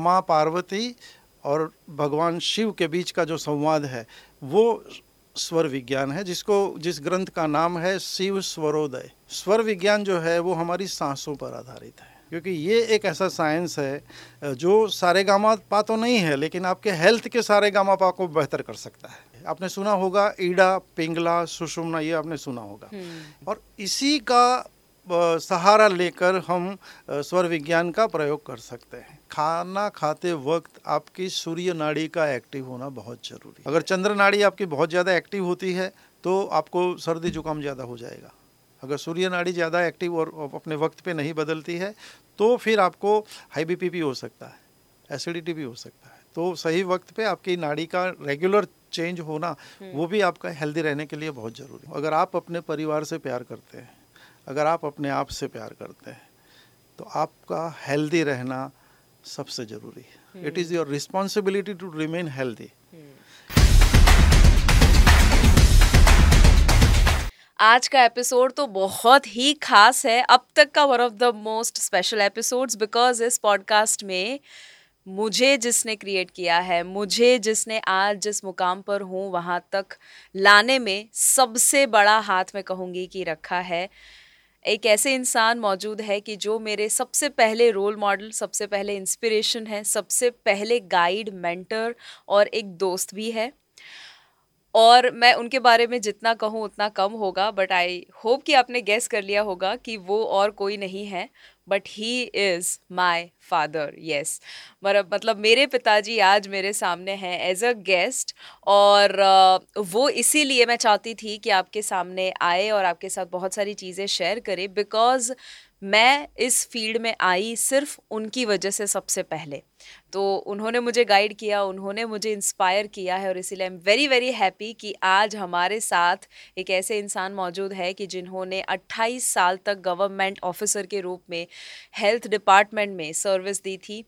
माँ पार्वती और भगवान शिव के बीच का जो संवाद है वो स्वर विज्ञान है जिसको जिस ग्रंथ का नाम है शिव स्वरोदय। स्वर विज्ञान जो है वो हमारी सांसों पर आधारित है। क्योंकि ये एक ऐसा साइंस है जो सारे गामा पा तो नहीं है लेकिन आपके हेल्थ के सारे गामा पा को बेहतर कर सकता है। आपने सुना होगा ईडा पिंगला सुषुम्ना ये आपने सुना होगा। हम्म। और इसी का सहारा लेकर हम स्वर विज्ञान का प्रयोग कर सकते हैं। खाना खाते वक्त आपकी सूर्य नाड़ी का एक्टिव होना बहुत ज़रूरी है। अगर चंद्र नाड़ी आपकी बहुत ज़्यादा एक्टिव होती है तो आपको सर्दी जुकाम ज़्यादा हो जाएगा। अगर सूर्य नाड़ी ज़्यादा एक्टिव और अपने वक्त पे नहीं बदलती है तो फिर आपको हाई बीपी भी हो सकता है एसिडिटी भी हो सकता है। तो सही वक्त पे आपकी नाड़ी का रेगुलर चेंज होना हम्म। वो भी आपका हेल्दी रहने के लिए बहुत ज़रूरी है। अगर आप अपने परिवार से प्यार करते हैं अगर आप अपने आप से प्यार करते हैं तो आपका हेल्दी रहना सबसे ज़रूरी है। It is your responsibility to remain healthy आज का एपिसोड तो बहुत ही खास है। अब तक का one of the most special episodes because इस पॉडकास्ट में मुझे जिसने क्रिएट किया है मुझे जिसने आज जिस मुकाम पर हूँ वहाँ तक लाने में सबसे बड़ा हाथ में कहूँगी कि रखा है। एक ऐसे इंसान मौजूद है कि जो मेरे सबसे पहले रोल मॉडल सबसे पहले इंस्पिरेशन है, सबसे पहले गाइड मेंटर और एक दोस्त भी है। और मैं उनके बारे में जितना कहूँ उतना कम होगा बट आई होप कि आपने गेस कर लिया होगा कि वो और कोई नहीं है। But he is my father yes मतलब मेरे पिताजी आज मेरे सामने हैं एज अ गेस्ट और वो वो इसीलिए मैं चाहती थी कि आपके सामने आए और आपके साथ बहुत सारी चीज़ें शेयर करें बिकॉज़ मैं इस फ़ील्ड में आई सिर्फ़ उनकी वजह से सबसे पहले। तो उन्होंने मुझे गाइड किया, उन्होंने मुझे इंस्पायर किया है और इसीलिए I am very very happy कि आज हमारे साथ एक ऐसे इंसान मौजूद है कि जिन्होंने 28 साल तक गवर्नमेंट ऑफिसर के रूप में हेल्थ डिपार्टमेंट में सर्विस दी थी,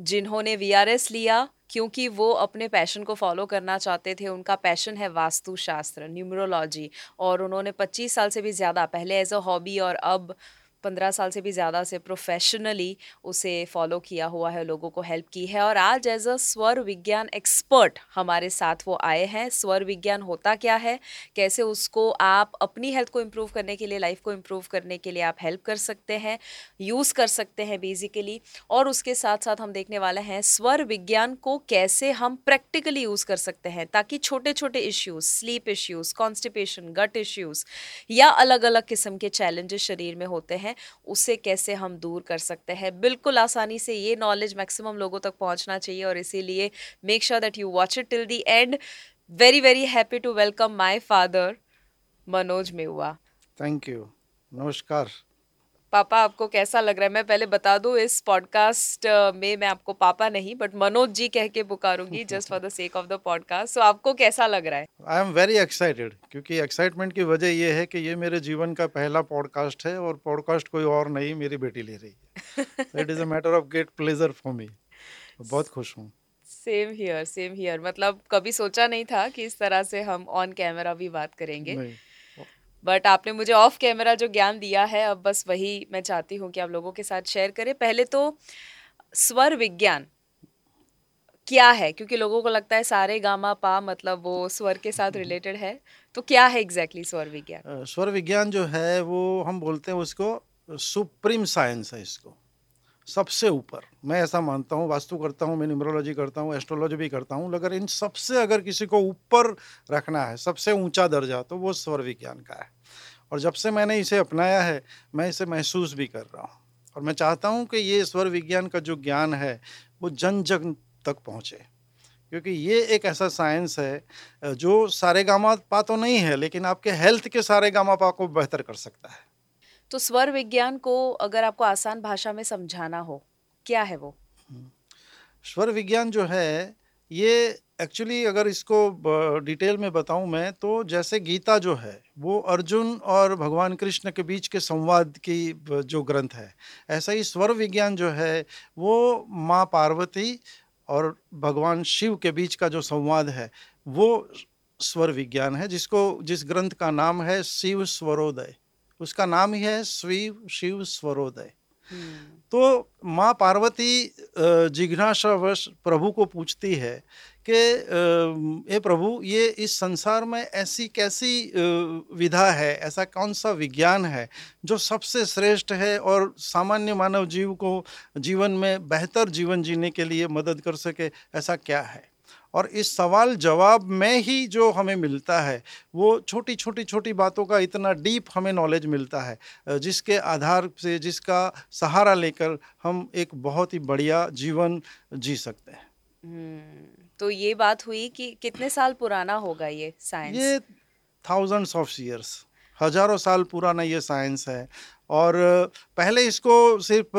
जिन्होंने वीआरएस लिया क्योंकि वो अपने पैशन को फॉलो करना चाहते थे। उनका पैशन है वास्तुशास्त्र न्यूमरोलॉजी और उन्होंने 25 साल से भी ज़्यादा, पहले एज अ हॉबी और अब पंद्रह साल से भी ज़्यादा से प्रोफेशनली उसे फॉलो किया हुआ है, लोगों को हेल्प की है और आज एज अ स्वर विज्ञान एक्सपर्ट हमारे साथ वो आए हैं। स्वर विज्ञान होता क्या है? कैसे उसको आप अपनी हेल्थ को इम्प्रूव करने के लिए लाइफ को इम्प्रूव करने के लिए आप हेल्प कर सकते हैं यूज़ कर सकते हैं बेसिकली और उसके साथ साथ हम देखने वाले हैं स्वर विज्ञान को कैसे हम प्रैक्टिकली यूज़ कर सकते हैं ताकि छोटे छोटे issues sleep issues constipation gut issues या अलग अलग किस्म के चैलेंजेस शरीर में होते हैं हैं, उसे कैसे हम दूर कर सकते हैं? बिल्कुल आसानी से ये नॉलेज मैक्सिमम लोगों तक पहुँचना चाहिए और इसीलिए make sure that you watch it till the end very very happy to welcome my father Manoj Mewa thank you नमस्कार पापा आपको कैसा लग रहा है? मैं पहले बता दूँ इस पॉडकास्ट में मैं आपको पापा नहीं बट मनोज जी कह के पुकारूँगी just for the sake of the podcast so आपको कैसा लग रहा है? आई एम वेरी एक्साइटेड क्योंकि एक्साइटमेंट की वजह ये है कि ये मेरे जीवन का पहला पॉडकास्ट है और पॉडकास्ट कोई और नहीं मेरी बेटी ले रही है। It is a matter of great pleasure for me बहुत खुश हूँ। सेम हियर सेम हियर मतलब कभी सोचा नहीं था कि इस तरह से हम ऑन कैमरा भी बात करेंगे। नहीं. बट आपने मुझे ऑफ़ कैमरा जो ज्ञान दिया है, अब बस वही मैं चाहती हूँ कि आप लोगों के साथ शेयर करें। पहले तो स्वर विज्ञान क्या है? क्योंकि लोगों को लगता है सारे गामा पा मतलब वो स्वर के साथ रिलेटेड है। तो क्या है एग्जैक्टली exactly स्वर विज्ञान? स्वर विज्ञान जो है वो हम बोलते हैं उसको सुप्रीम साइंस है इसको। सबसे ऊपर। मैं ऐसा मानता हूँ, वास्तु करता हूँ मैं न्यूमरोलॉजी करता हूँ एस्ट्रोलॉजी भी करता हूँ अगर इन सबसे अगर किसी को ऊपर रखना है, सबसे ऊँचा दर्जा तो वो स्वर विज्ञान का है। और जब से मैंने इसे अपनाया है, मैं इसे महसूस भी कर रहा हूँ। और मैं चाहता हूँ कि ये स्वर विज्ञान का जो ज्ञान है, वो जन जन तक पहुँचे। क्योंकि ये एक ऐसा साइंस है, जो सारे गामा पा तो नहीं है, लेकिन आपके हेल्थ के सारे गामा पा को बेहतर कर सकता है। तो स्वर विज्ञान को अगर आपको आसान भाषा में समझाना हो, क्या है वो। स्वर विज्ञान जो है, ये एक्चुअली अगर इसको डिटेल में बताऊँ मैं तो जैसे गीता जो है, वो अर्जुन और भगवान कृष्ण के बीच के संवाद की जो ग्रंथ है, ऐसा ही स्वर विज्ञान जो है, वो माँ पार्वती और भगवान शिव के बीच का जो संवाद है, वो स्वर विज्ञान है, जिसको, जिस ग्रंथ का नाम है शिव स्वरोदय उसका नाम ही है स्वीव शिव स्वरोदय। तो माँ पार्वती जिज्ञासावश प्रभु को पूछती है कि ये प्रभु ये इस संसार में ऐसी कैसी विधा है ऐसा कौन सा विज्ञान है जो सबसे श्रेष्ठ है और सामान्य मानव जीव को जीवन में बेहतर जीवन जीने के लिए मदद कर सके ऐसा क्या है? और इस सवाल जवाब में ही जो हमें मिलता है वो छोटी छोटी छोटी बातों का इतना डीप हमें नॉलेज मिलता है जिसके आधार से जिसका सहारा लेकर हम एक बहुत ही बढ़िया जीवन जी सकते हैं। हम्म, तो ये बात हुई कि कितने साल पुराना होगा ये साइंस ये थाउजेंड्स ऑफ़ ईयर्स हज़ारों साल पुराना ये साइंस है। और पहले इसको सिर्फ़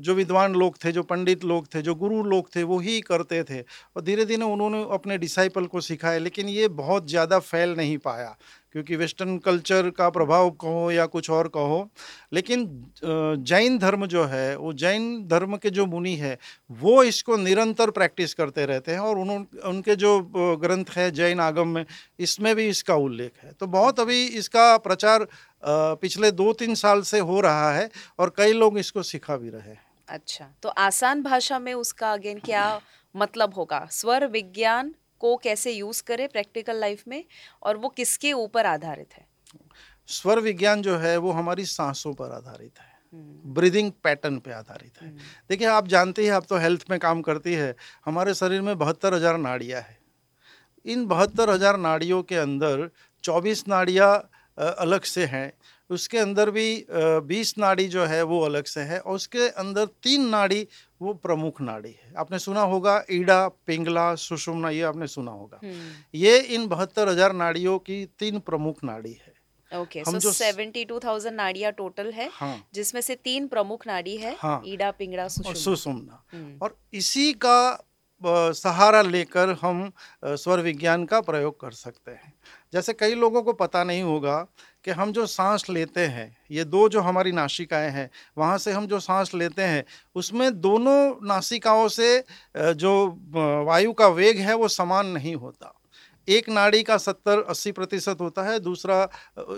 जो विद्वान लोग थे, जो पंडित लोग थे, जो गुरु लोग थे, वो ही करते थे। और धीरे धीरे उन्होंने अपने डिसाइपल को सिखाया, लेकिन ये बहुत ज़्यादा फैल नहीं पाया। क्योंकि वेस्टर्न कल्चर का प्रभाव कहो या कुछ और कहो, लेकिन जैन धर्म जो है, वो जैन धर्म के जो मुनि है, वो इसको निरंतर प्रैक्टिस करते रहते हैं और उन्होंने उनके जो ग्रंथ है, जैन आगम में, इसमें भी इसका उल्लेख है। तो बहुत अभी इसका प्रचार पिछले दो तीन साल से हो रहा है और कई लोग इसको सिखा भी रहे हैं। अच्छा तो आसान भाषा में उसका अगेन क्या मतलब होगा? स्वर विज्ञान को कैसे यूज़ करें प्रैक्टिकल लाइफ में और वो किसके ऊपर आधारित है? स्वर विज्ञान जो है वो हमारी सांसों पर आधारित है। ब्रीदिंग हम्म। पैटर्न पे आधारित है। हम्म। देखिए आप जानते हैं आप तो हेल्थ में काम करती है हमारे शरीर में बहत्तर हज़ार नाड़ियाँ है। इन बहत्तर हज़ार नाड़ियों के अंदर चौबीस नाड़ियाँ अलग से हैं। उसके अंदर भी बीस नाड़ी जो है वो अलग से है और उसके अंदर तीन नाड़ी वो प्रमुख नाड़ी है। आपने सुना होगा ईडा पिंगला सुषुम्ना ये आपने सुना होगा। हम्म। ये इन बहत्तर हज़ार नाड़ियों की तीन प्रमुख नाड़ी है। Okay okay, so seventy two thousand नाड़िया total है हाँ, जिसमें से तीन प्रमुख नाड़ी है हाँ, ईडा पिंगला सुषुम्ना। हम्म। और इसी का सहारा लेकर हम स्वर विज्ञान का प्रयोग कर सकते हैं। जैसे कई लोगों को पता नहीं होगा कि हम जो सांस लेते हैं ये दो जो हमारी नासिकाएँ हैं वहाँ से हम जो सांस लेते हैं उसमें दोनों नासिकाओं से जो वायु का वेग है वो समान नहीं होता। एक नाड़ी का सत्तर अस्सी प्रतिशत होता है दूसरा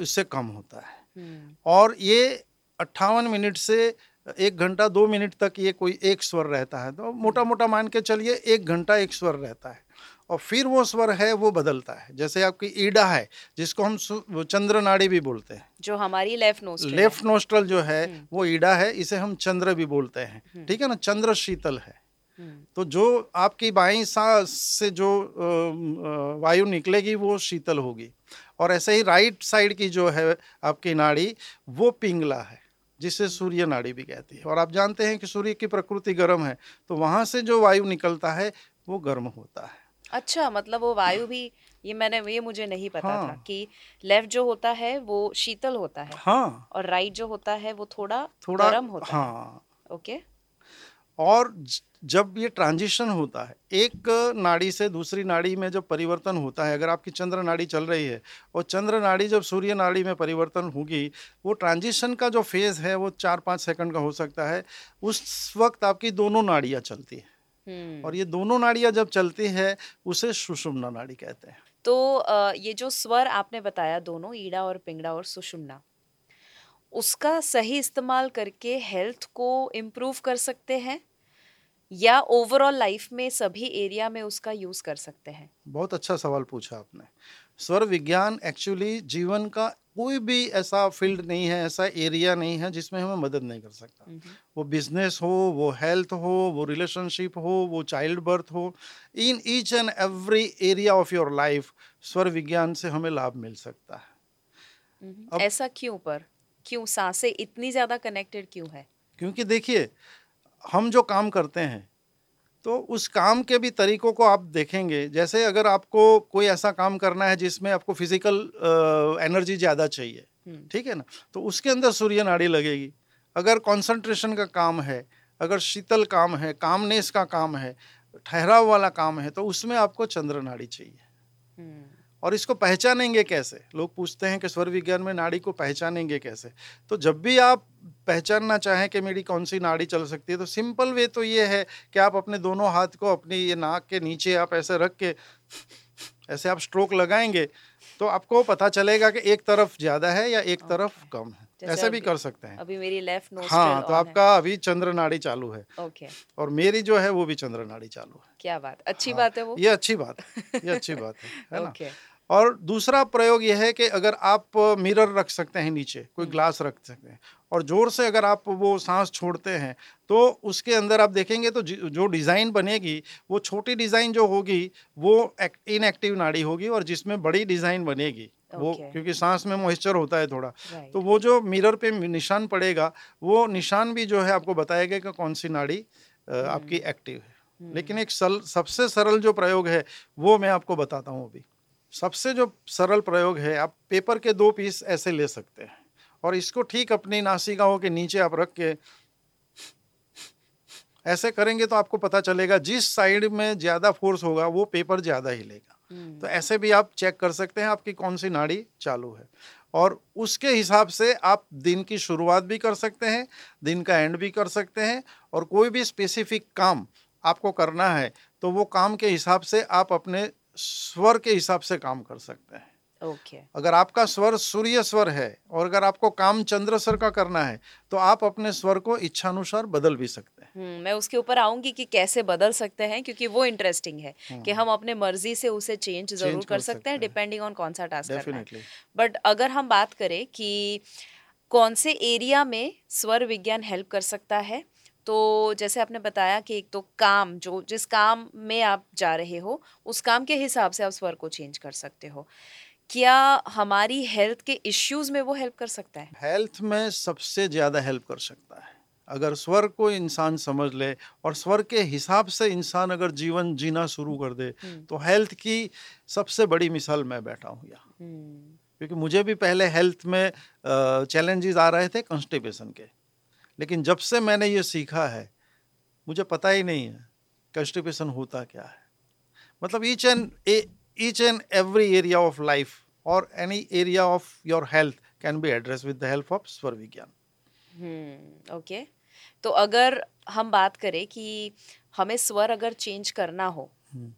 इससे कम होता है। हम्म। और ये अट्ठावन मिनट से एक घंटा दो मिनट तक ये कोई एक स्वर रहता है तो मोटा मोटा मान के चलिए एक घंटा एक स्वर रहता है। और फिर वो स्वर है वो बदलता है। जैसे आपकी ईडा है जिसको हम चंद्र नाड़ी भी बोलते हैं। जो हमारी लेफ़्ट नोस्ट्रल लेफ़्ट नोस्ट्रल जो है हम्म। वो ईडा है इसे हम चंद्र भी बोलते हैं। हम्म। ठीक है ना? चंद्र शीतल है। हम्म। तो जो आपकी बाई सांस से जो वायु निकलेगी वो शीतल होगी। और ऐसे ही राइट साइड की जो है आपकी नाड़ी वो पिंगला है जिसे सूर्य नाड़ी भी कहती है। और आप जानते हैं कि सूर्य की प्रकृति गर्म है तो वहाँ से जो वायु निकलता है वो गर्म होता है। अच्छा मतलब वो वायु भी ये मैंने ये मुझे नहीं पता हाँ. था कि लेफ़्ट जो होता है वो शीतल होता है हाँ. और राइट जो होता है वो थोड़ा थोड़ा गर्म होता हाँ. है ओके और जब ये ट्रांजिशन होता है एक नाड़ी से दूसरी नाड़ी में जब परिवर्तन होता है अगर आपकी चंद्र नाड़ी चल रही है और चंद्र नाड़ी जब सूर्य नाड़ी में परिवर्तन होगी वो ट्रांजिशन का जो फ़ेज़ है वो चार पाँच सेकंड का हो सकता है उस वक्त आपकी दोनों नाड़ियाँ चलती हैं। और ये दोनों नाड़ियाँ जब चलती है उसे सुषुम्ना नाड़ी कहते हैं। तो ये जो स्वर आपने बताया दोनों ईड़ा और पिंगड़ा और सुषुम्ना उसका सही इस्तेमाल करके हेल्थ को इम्प्रूव कर सकते हैं या ओवरऑल लाइफ में सभी एरिया में उसका यूज़ कर सकते हैं? बहुत अच्छा सवाल पूछा आपने। स्वर विज्ञान एक्चुअली जीवन का कोई भी ऐसा फ़ील्ड नहीं है ऐसा एरिया नहीं है जिसमें हमें मदद नहीं कर सकता। वो बिज़नेस हो वो हेल्थ हो वो रिलेशनशिप हो वो चाइल्ड बर्थ हो in each and every area of your life स्वर विज्ञान से हमें लाभ मिल सकता है। अब, ऐसा क्यों पर? क्यों साँसें इतनी ज़्यादा कनेक्टेड क्यों है? क्योंकि देखिए हम जो काम करते हैं तो उस काम के भी तरीकों को आप देखेंगे। जैसे अगर आपको कोई ऐसा काम करना है जिसमें आपको फ़िज़िकल एनर्जी ज़्यादा चाहिए हम्म। ठीक है ना? तो उसके अंदर सूर्य नाड़ी लगेगी। अगर कंसंट्रेशन का काम है अगर शीतल काम है कामनेस का काम है ठहराव वाला काम है तो उसमें आपको चंद्र नाड़ी चाहिए। हम्म। और इसको पहचानेंगे कैसे? लोग पूछते हैं कि स्वर विज्ञान में नाड़ी को पहचानेंगे कैसे? तो जब भी आप पहचानना चाहें कि मेरी कौन सी नाड़ी चल सकती है तो सिंपल वे तो ये है कि आप अपने दोनों हाथ को अपनी ये नाक के नीचे आप ऐसे रख के ऐसे आप स्ट्रोक लगाएँगे तो आपको पता चलेगा कि एक तरफ़ ज़्यादा है या एक तरफ़ कम है। ऐसा भी कर सकते हैं। अभी मेरी लेफ़्ट नोस्ट्रल हाँ तो आपका अभी चंद्र नाड़ी चालू है। ओके और मेरी जो है वो भी चंद्र नाड़ी चालू है। क्या बात अच्छी हाँ, बात है वो। ये अच्छी बात है ये अच्छी बात है है ना? और दूसरा प्रयोग यह है कि अगर आप मिरर रख सकते हैं नीचे कोई हम्म। ग्लास रख सकते हैं और ज़ोर से अगर आप वो सांस छोड़ते हैं तो उसके अंदर आप देखेंगे तो जो डिज़ाइन बनेगी वो छोटी डिज़ाइन जो होगी वो इनएक्टिव नाड़ी होगी और जिसमें बड़ी डिज़ाइन बनेगी। Okay. वो क्योंकि सांस में मॉइस्चर होता है थोड़ा। राइट। तो वो जो मिरर पे निशान पड़ेगा वो निशान भी जो है आपको बताएगा कि कौन सी नाड़ी अ, आपकी एक्टिव है। हम्म। लेकिन एक सल, सबसे सरल जो प्रयोग है वो मैं आपको बताता हूँ अभी। सबसे जो सरल प्रयोग है आप पेपर के दो पीस ऐसे ले सकते हैं। और इसको ठीक अपनी नासिकाओं के नीचे आप रख के ऐसे करेंगे तो आपको पता चलेगा जिस साइड में ज़्यादा फोर्स होगा वो पेपर ज़्यादा हिलेगा। हम्म, तो ऐसे भी आप चेक कर सकते हैं आपकी कौन सी नाड़ी चालू है। और उसके हिसाब से आप दिन की शुरुआत भी कर सकते हैं दिन का एंड भी कर सकते हैं और कोई भी स्पेसिफिक काम आपको करना है तो वो काम के हिसाब से आप अपने स्वर के हिसाब से काम कर सकते हैं। ओके अगर आपका स्वर सूर्य स्वर है और अगर आपको काम चंद्र स्वर का करना है तो आप अपने स्वर को इच्छानुसार बदल भी सकते हैं। हम्म, मैं उसके ऊपर आऊँगी कि कैसे बदल सकते हैं क्योंकि वो इंटरेस्टिंग है कि हम अपने मर्ज़ी से उसे चेंज ज़रूर हाँ। कर कर सकते सकते हैं। हैं। डिपेंडिंग ऑन कौन सा टास्क करना है। बट अगर हम बात करें कि कौन से एरिया में स्वर विज्ञान हेल्प कर सकता है तो जैसे आपने बताया कि एक तो काम जो जिस काम में आप जा रहे हो उस काम के हिसाब से आप स्वर को चेंज कर सकते हो। क्या हमारी हेल्थ के इश्यूज़ में वो हेल्प कर सकता है? हेल्थ में सबसे ज़्यादा हेल्प कर सकता है। अगर स्वर को इंसान समझ ले और स्वर के हिसाब से इंसान अगर जीवन जीना शुरू कर दे हम्म, तो हेल्थ की सबसे बड़ी मिसाल मैं बैठा हूँ यहाँ। हम्म, क्योंकि मुझे भी पहले हेल्थ में चैलेंजेस आ रहे थे कंस्टिपेशन के। लेकिन जब से मैंने ये सीखा है मुझे पता ही नहीं है कंस्टिपेशन होता क्या है। मतलब each and each and every area of life और any area of your health can be address with the help of स्वर विज्ञान हम्म ओके तो अगर हम बात करें कि हमें स्वर अगर चेंज करना हो हम्म।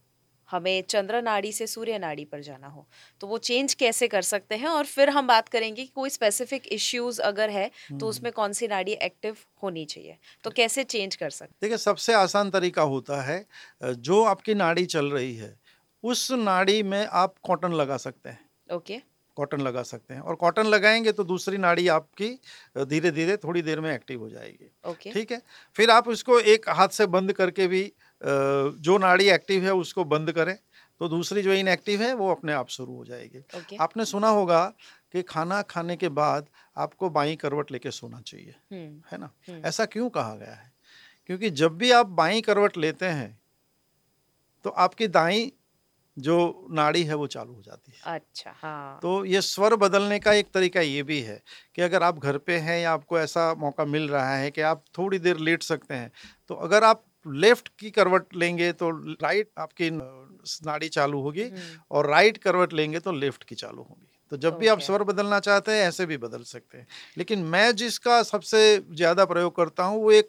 हमें चंद्र नाड़ी से सूर्य नाड़ी पर जाना हो तो वो चेंज कैसे कर सकते हैं? और फिर हम बात करेंगे कि कोई स्पेसिफिक इश्यूज़ अगर है। तो उसमें कौन सी नाड़ी एक्टिव होनी चाहिए? तो कैसे चेंज कर सकते देखिए सबसे आसान तरीका होता है जो आपकी नाड़ी चल रही है उस नाड़ी में आप कॉटन लगा सकते हैं। ओके। कॉटन लगा सकते हैं। और कॉटन लगाएँगे तो दूसरी नाड़ी आपकी धीरे धीरे थोड़ी देर में एक्टिव हो जाएगी। ओके। ठीक है? फिर आप उसको एक हाथ से बंद करके भी जो नाड़ी एक्टिव है उसको बंद करें तो दूसरी जो इनएक्टिव है वो अपने आप शुरू हो जाएगी। ओके। आपने सुना होगा कि खाना खाने के बाद आपको बाई करवट लेके सोना चाहिए हम्म। है ना? हम्म। ऐसा क्यों कहा गया है? क्योंकि जब भी आप बाई करवट लेते हैं तो आपकी दाई जो नाड़ी है वो चालू हो जाती है। अच्छा हाँ। तो ये स्वर बदलने का एक तरीका ये भी है कि अगर आप घर पे हैं या आपको ऐसा मौका मिल रहा है कि आप थोड़ी देर लेट सकते हैं तो अगर आप लेफ़्ट की करवट लेंगे तो राइट आपकी नाड़ी चालू होगी हम्म, और राइट करवट लेंगे तो लेफ़्ट की चालू होगी। तो जब भी आप स्वर बदलना चाहते हैं ऐसे भी बदल सकते हैं। लेकिन मैं जिसका सबसे ज़्यादा प्रयोग करता हूँ वो एक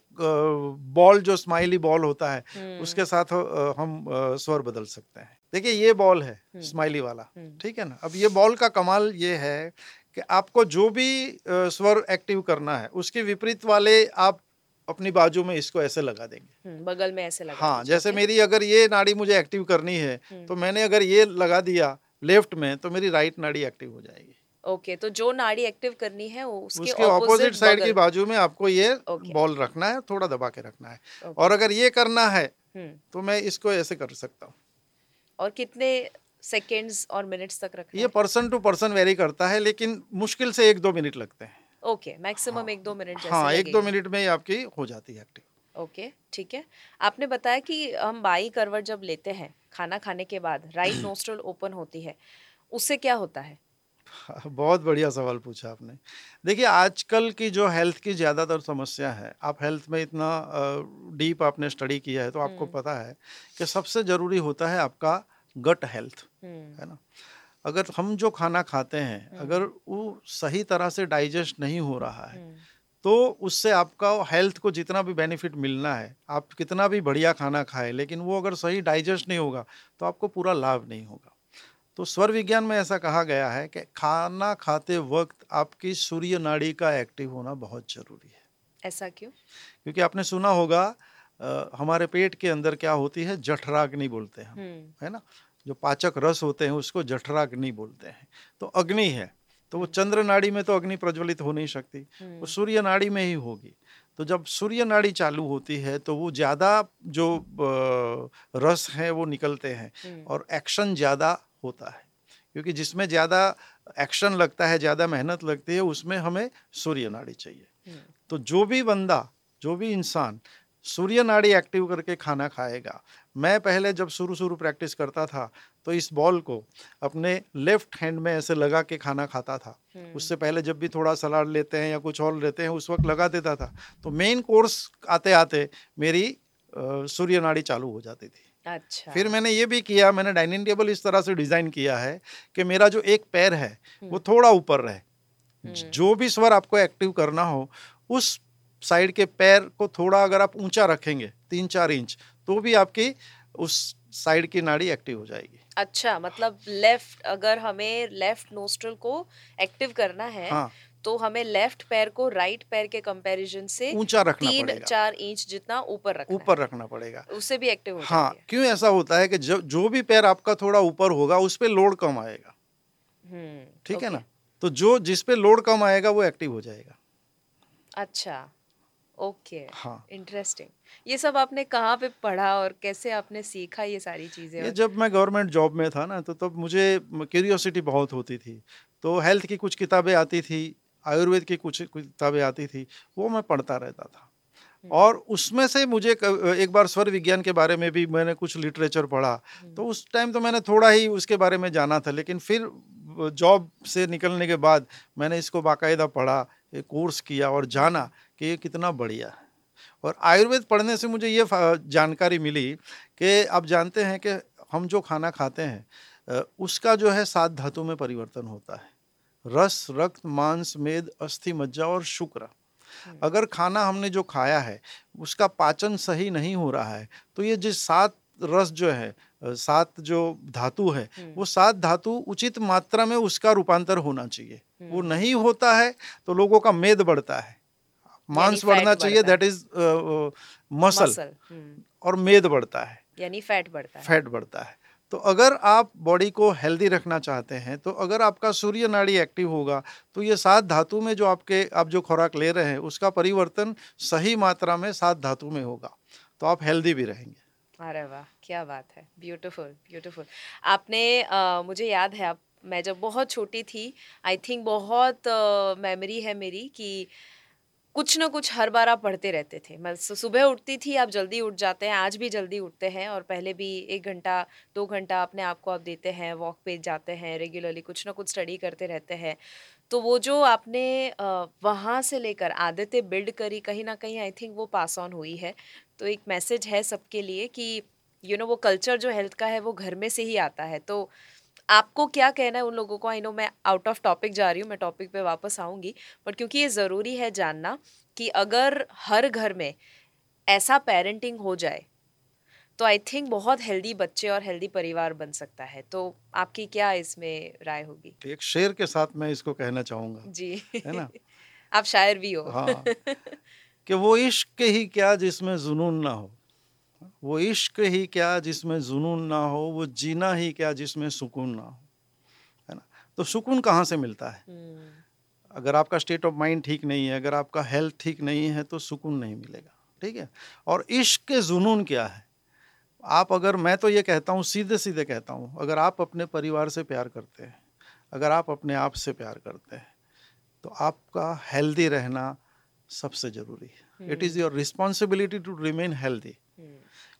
बॉल जो स्माइली बॉल होता है हम्म, उसके साथ हम स्वर बदल सकते हैं। देखिए ये बॉल है हम्म। स्माइली वाला हम्म, ठीक है ना? अब ये बॉल का कमाल ये है कि आपको जो भी स्वर एक्टिव करना है उसके विपरीत वाले आप अपनी बाजू में इसको ऐसे लगा देंगे। हम्म, बगल में ऐसे लगा हाँ जैसे मेरी अगर ये नाड़ी मुझे एक्टिव करनी है हम्म, तो मैंने अगर ये लगा दिया लेफ़्ट में तो मेरी राइट नाड़ी एक्टिव हो जाएगी। ओके okay, तो जो नाड़ी एक्टिव करनी है वो उसके उसके ऑपोजिट साइड की बाजू में आपको ये Okay. बॉल रखना है थोड़ा दबा के रखना है। Okay. और अगर ये करना है हम्म, तो मैं इसको ऐसे कर सकता हूँ। और कितने सेकेंड्स और मिनट्स तक रखना ये पर्सन टू पर्सन वेरी करता है लेकिन मुश्किल से एक दो मिनट लगते हैं। ओके मैक्सिमम एक दो मिनट हाँ एक दो मिनट में ही आपकी हो जाती है एक्टिव ओके ठीक है। आपने बताया कि हम बाई करवट जब लेते हैं खाना खाने के बाद राइट नोस्ट्रल ओपन होती है उससे क्या होता है? बहुत बढ़िया सवाल पूछा आपने। देखिए आजकल की जो हेल्थ की ज़्यादातर समस्या है आप हेल्थ में इतना डीप आपने स्टडी किया है तो आपको हम्म। पता है कि सबसे ज़रूरी होता है आपका गट हेल्थ हम्म, है ना? अगर हम जो खाना खाते हैं हम्म। अगर वो सही तरह से डाइजेस्ट नहीं हो रहा है हम्म, तो उससे आपका हेल्थ को जितना भी बेनिफिट मिलना है आप कितना भी बढ़िया खाना खाएँ लेकिन वो अगर सही डाइजेस्ट नहीं होगा तो आपको पूरा लाभ नहीं होगा। तो स्वर विज्ञान में ऐसा कहा गया है कि खाना खाते वक्त आपकी सूर्य नाड़ी का एक्टिव होना बहुत ज़रूरी है। ऐसा क्यों? क्योंकि आपने सुना होगा आ, हमारे पेट के अंदर क्या होती है? जठराग्नि बोलते हैं हम्म। है ना? जो पाचक रस होते हैं उसको जठराग्नि बोलते हैं। तो अग्नि है तो वो चंद्र नाड़ी में तो अग्नि प्रज्वलित हो नहीं सकती हम्म, वो सूर्य नाड़ी में ही होगी। तो जब सूर्य नाड़ी चालू होती है तो वो ज़्यादा जो रस हैं वो निकलते हैं हम्म, और एक्शन ज़्यादा होता है। क्योंकि जिसमें ज़्यादा एक्शन लगता है ज़्यादा मेहनत लगती है उसमें हमें सूर्य नाड़ी चाहिए। हम्म, तो जो भी बंदा जो भी इंसान सूर्य नाड़ी एक्टिव करके खाना खाएगा। मैं पहले जब शुरू शुरू प्रैक्टिस करता था तो इस बॉल को अपने लेफ़्ट हैंड में ऐसे लगा के खाना खाता था। हम्म, उससे पहले जब भी थोड़ा सलाड लेते हैं या कुछ और लेते हैं उस वक्त लगा देता था। तो मेन कोर्स आते आते मेरी सूर्य नाड़ी चालू हो जाती थी। अच्छा। फिर मैंने ये भी किया मैंने डाइनिंग टेबल इस तरह से डिज़ाइन किया है कि मेरा जो एक पैर है वो थोड़ा ऊपर रहे। हम्म, जो भी स्वर आपको एक्टिव करना हो उस साइड के पैर को थोड़ा अगर आप ऊँचा रखेंगे तीन चार इंच तो भी आपकी उस साइड की नाड़ी एक्टिव हो जाएगी। अच्छा मतलब लेफ़्ट अगर हमें लेफ़्ट नोस्ट्रल को एक्टिव करना है हाँ। तो हमें लेफ़्ट पैर को राइट पैर के कंपैरिजन से ऊँचा रखना तीन पड़ेगा। चार इंच जितना ऊपर रखना ऊपर रखना पड़ेगा। उससे भी एक्टिव हो हाँ क्यों ऐसा होता है कि जो जो भी पैर आपका थोड़ा ऊपर होगा उस पर लोड कम आएगा। हम्म ठीक है ना? तो जो जिस पे लोड कम आएगा वो एक्टिव हो जाएगा। अच्छा। ओके हाँ। इंटरेस्टिंग ये सब आपने कहाँ पे पढ़ा और कैसे आपने सीखा ये सारी चीज़ें? ये जब मैं गवर्नमेंट जॉब में था ना तो तब मुझे क्यूरियोसिटी बहुत होती थी। तो हेल्थ की कुछ किताबें आती थी आयुर्वेद की कुछ कुछ किताबें आती थी वो मैं पढ़ता रहता था। और उसमें से मुझे एक बार स्वर विज्ञान के बारे में भी मैंने कुछ लिटरेचर पढ़ा। तो उस टाइम तो मैंने थोड़ा ही उसके बारे में जाना था लेकिन फिर जॉब से निकलने के बाद मैंने इसको बाकायदा पढ़ा एक कोर्स किया और जाना। कि ये कितना बढ़िया है। और आयुर्वेद पढ़ने से मुझे ये जानकारी मिली कि आप जानते हैं कि हम जो खाना खाते हैं उसका जो है सात धातु में परिवर्तन होता है। रस रक्त मांस मेद अस्थि मज्जा और शुक्र। अगर खाना हमने जो खाया है उसका पाचन सही नहीं हो रहा है तो ये जिस सात रस जो है सात जो धातु है वो सात धातु उचित मात्रा में उसका रूपांतर होना चाहिए। वो नहीं होता है तो लोगों का मेद बढ़ता है। मांस बढ़ना चाहिए दैट इज़ मसल और मेद बढ़ता है। यानी फैट बढ़ता है। फैट बढ़ता है। तो अगर आप बॉडी को हेल्दी रखना चाहते हैं तो अगर आपका सूर्य नाड़ी एक्टिव होगा तो ये सात धातु में जो आपके आप जो खुराक ले रहे हैं उसका परिवर्तन सही मात्रा में सात धातु में होगा। तो आप हेल्दी भी रहेंगे। अरे वाह क्या बात है। ब्यूटीफुल ब्यूटीफुल आपने अ, मुझे याद है आप मैं जब बहुत छोटी थी आई थिंक बहुत मेमोरी है मेरी कि कुछ ना कुछ हर बार आप पढ़ते रहते थे। मैं सुबह उठती थी आप जल्दी उठ जाते हैं आज भी जल्दी उठते हैं और पहले भी एक घंटा दो घंटा अपने आप को आप देते हैं वॉक पे जाते हैं रेगुलरली कुछ ना कुछ स्टडी करते रहते हैं। तो वो जो आपने वहाँ से लेकर आदतें बिल्ड करी कहीं ना कहीं आई थिंक वो पास ऑन हुई है। तो एक मैसेज है सबके लिए कि यू you नो know, वो कल्चर जो हेल्थ का है वो घर में से ही आता है। तो आपको क्या कहना है उन लोगों को? आई नो मैं आउट ऑफ़ टॉपिक जा रही हूँ मैं टॉपिक पे वापस आऊँगी बट क्योंकि ये ज़रूरी है जानना कि अगर हर घर में ऐसा पेरेंटिंग हो जाए तो आई थिंक बहुत हेल्दी बच्चे और हेल्दी परिवार बन सकता है। तो आपकी क्या इसमें राय होगी? एक शेर के साथ मैं इसको कहना चाहूँगा जी। है ना? आप शायर भी हो। हाँ। कि वो इश्क ही क्या जिसमें जुनून ना हो। वो इश्क ही क्या जिसमें जुनून ना हो वो जीना ही क्या जिसमें सुकून ना हो है ना? तो सुकून कहाँ से मिलता है? हम्म, अगर आपका स्टेट ऑफ़ माइंड ठीक नहीं है अगर आपका हेल्थ ठीक नहीं है तो सुकून नहीं मिलेगा ठीक है? और इश्क के जुनून क्या है? आप अगर मैं तो ये कहता हूँ सीधे सीधे कहता हूँ अगर आप अपने परिवार से प्यार करते हैं अगर आप अपने आप से प्यार करते हैं तो आपका हेल्दी रहना सबसे ज़रूरी है। It is your responsibility to remain healthy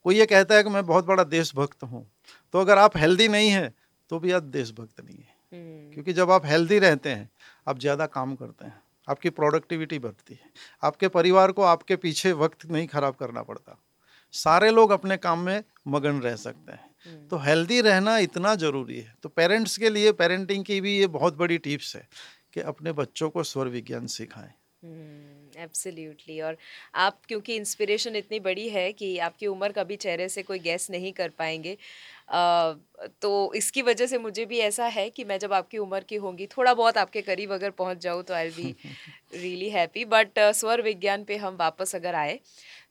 कोई ये कहता है कि मैं बहुत बड़ा देशभक्त हूँ। तो अगर आप हेल्दी नहीं है तो भी आप देशभक्त नहीं है। हम्म, क्योंकि जब आप हेल्दी रहते हैं आप ज़्यादा काम करते हैं आपकी प्रोडक्टिविटी बढ़ती है। आपके परिवार को आपके पीछे वक्त नहीं खराब करना पड़ता। सारे लोग अपने काम में मगन रह सकते हैं। हम्म, तो हेल्दी रहना इतना ज़रूरी है। तो पेरेंट्स के लिए पेरेंटिंग की भी ये बहुत बड़ी टिप्स है कि अपने बच्चों को स्वर विज्ञान सिखाएँ। हम्म, एब्सोल्युटली और आप क्योंकि इंस्पिरेशन इतनी बड़ी है कि आपकी उम्र कभी चेहरे से कोई गैस नहीं कर पाएँगे। आ, तो इसकी वजह से मुझे भी ऐसा है कि मैं जब आपकी उम्र की होंगी थोड़ा बहुत आपके करीब अगर पहुँच जाऊँ तो I be really happy but स्वर विज्ञान पे हम वापस अगर आए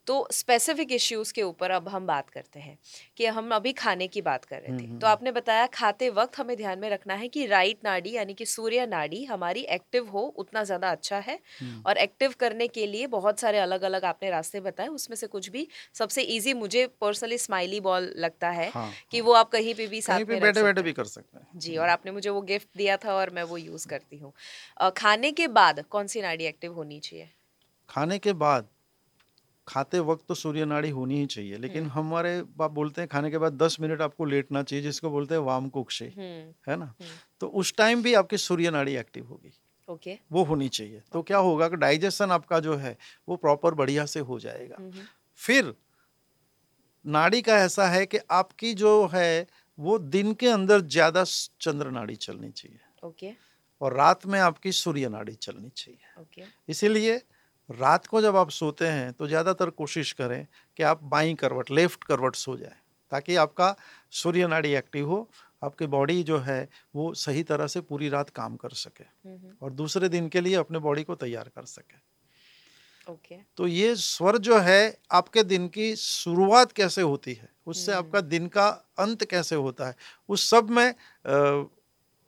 तो स्पेसिफिक इश्यूज़ के ऊपर अब हम बात करते हैं कि हम अभी खाने की बात कर रहे थे। तो आपने बताया खाते वक्त हमें ध्यान में रखना है कि राइट नाड़ी यानी कि सूर्य नाड़ी हमारी एक्टिव हो उतना ज़्यादा अच्छा है। और एक्टिव करने के लिए बहुत सारे अलग अलग आपने रास्ते बताए उसमें से कुछ भी सबसे ईजी मुझे पर्सनली स्माइली बॉल लगता है हाँ, कि वो आप कहीं पे भी साथ में बैठे बैठे भी कर सकते हैं। जी और आपने मुझे वो गिफ्ट दिया था और मैं वो यूज़ करती हूँ। खाने के बाद कौन सी नाड़ी एक्टिव होनी चाहिए? खाने के बाद खाते वक्त तो सूर्य नाड़ी होनी ही चाहिए लेकिन हम्म। हमारे बाप बोलते हैं खाने के बाद दस मिनट आपको लेटना चाहिए जिसको बोलते हैं वाम कुक्षे हम्म। है ना हम्म। तो उस टाइम भी आपकी सूर्य नाड़ी एक्टिव होगी ओके okay. वो होनी चाहिए तो क्या होगा कि डाइजेशन आपका जो है वो प्रॉपर बढ़िया से हो जाएगा फिर नाड़ी का ऐसा है कि आपकी जो है वो दिन के अंदर ज़्यादा चंद्र नाड़ी चलनी चाहिए ओके okay. और रात में आपकी सूर्य नाड़ी चलनी चाहिए okay. इसीलिए रात को जब आप सोते हैं तो ज़्यादातर कोशिश करें कि आप बाई करवट लेफ़्ट करवट सो जाए ताकि आपका सूर्य नाड़ी एक्टिव हो आपकी बॉडी जो है वो सही तरह से पूरी रात काम कर सके और दूसरे दिन के लिए अपने बॉडी को तैयार कर सके ओके okay. तो ये स्वर जो है आपके दिन की शुरुआत कैसे होती है उससे। आपका दिन का अंत कैसे होता है उस सब में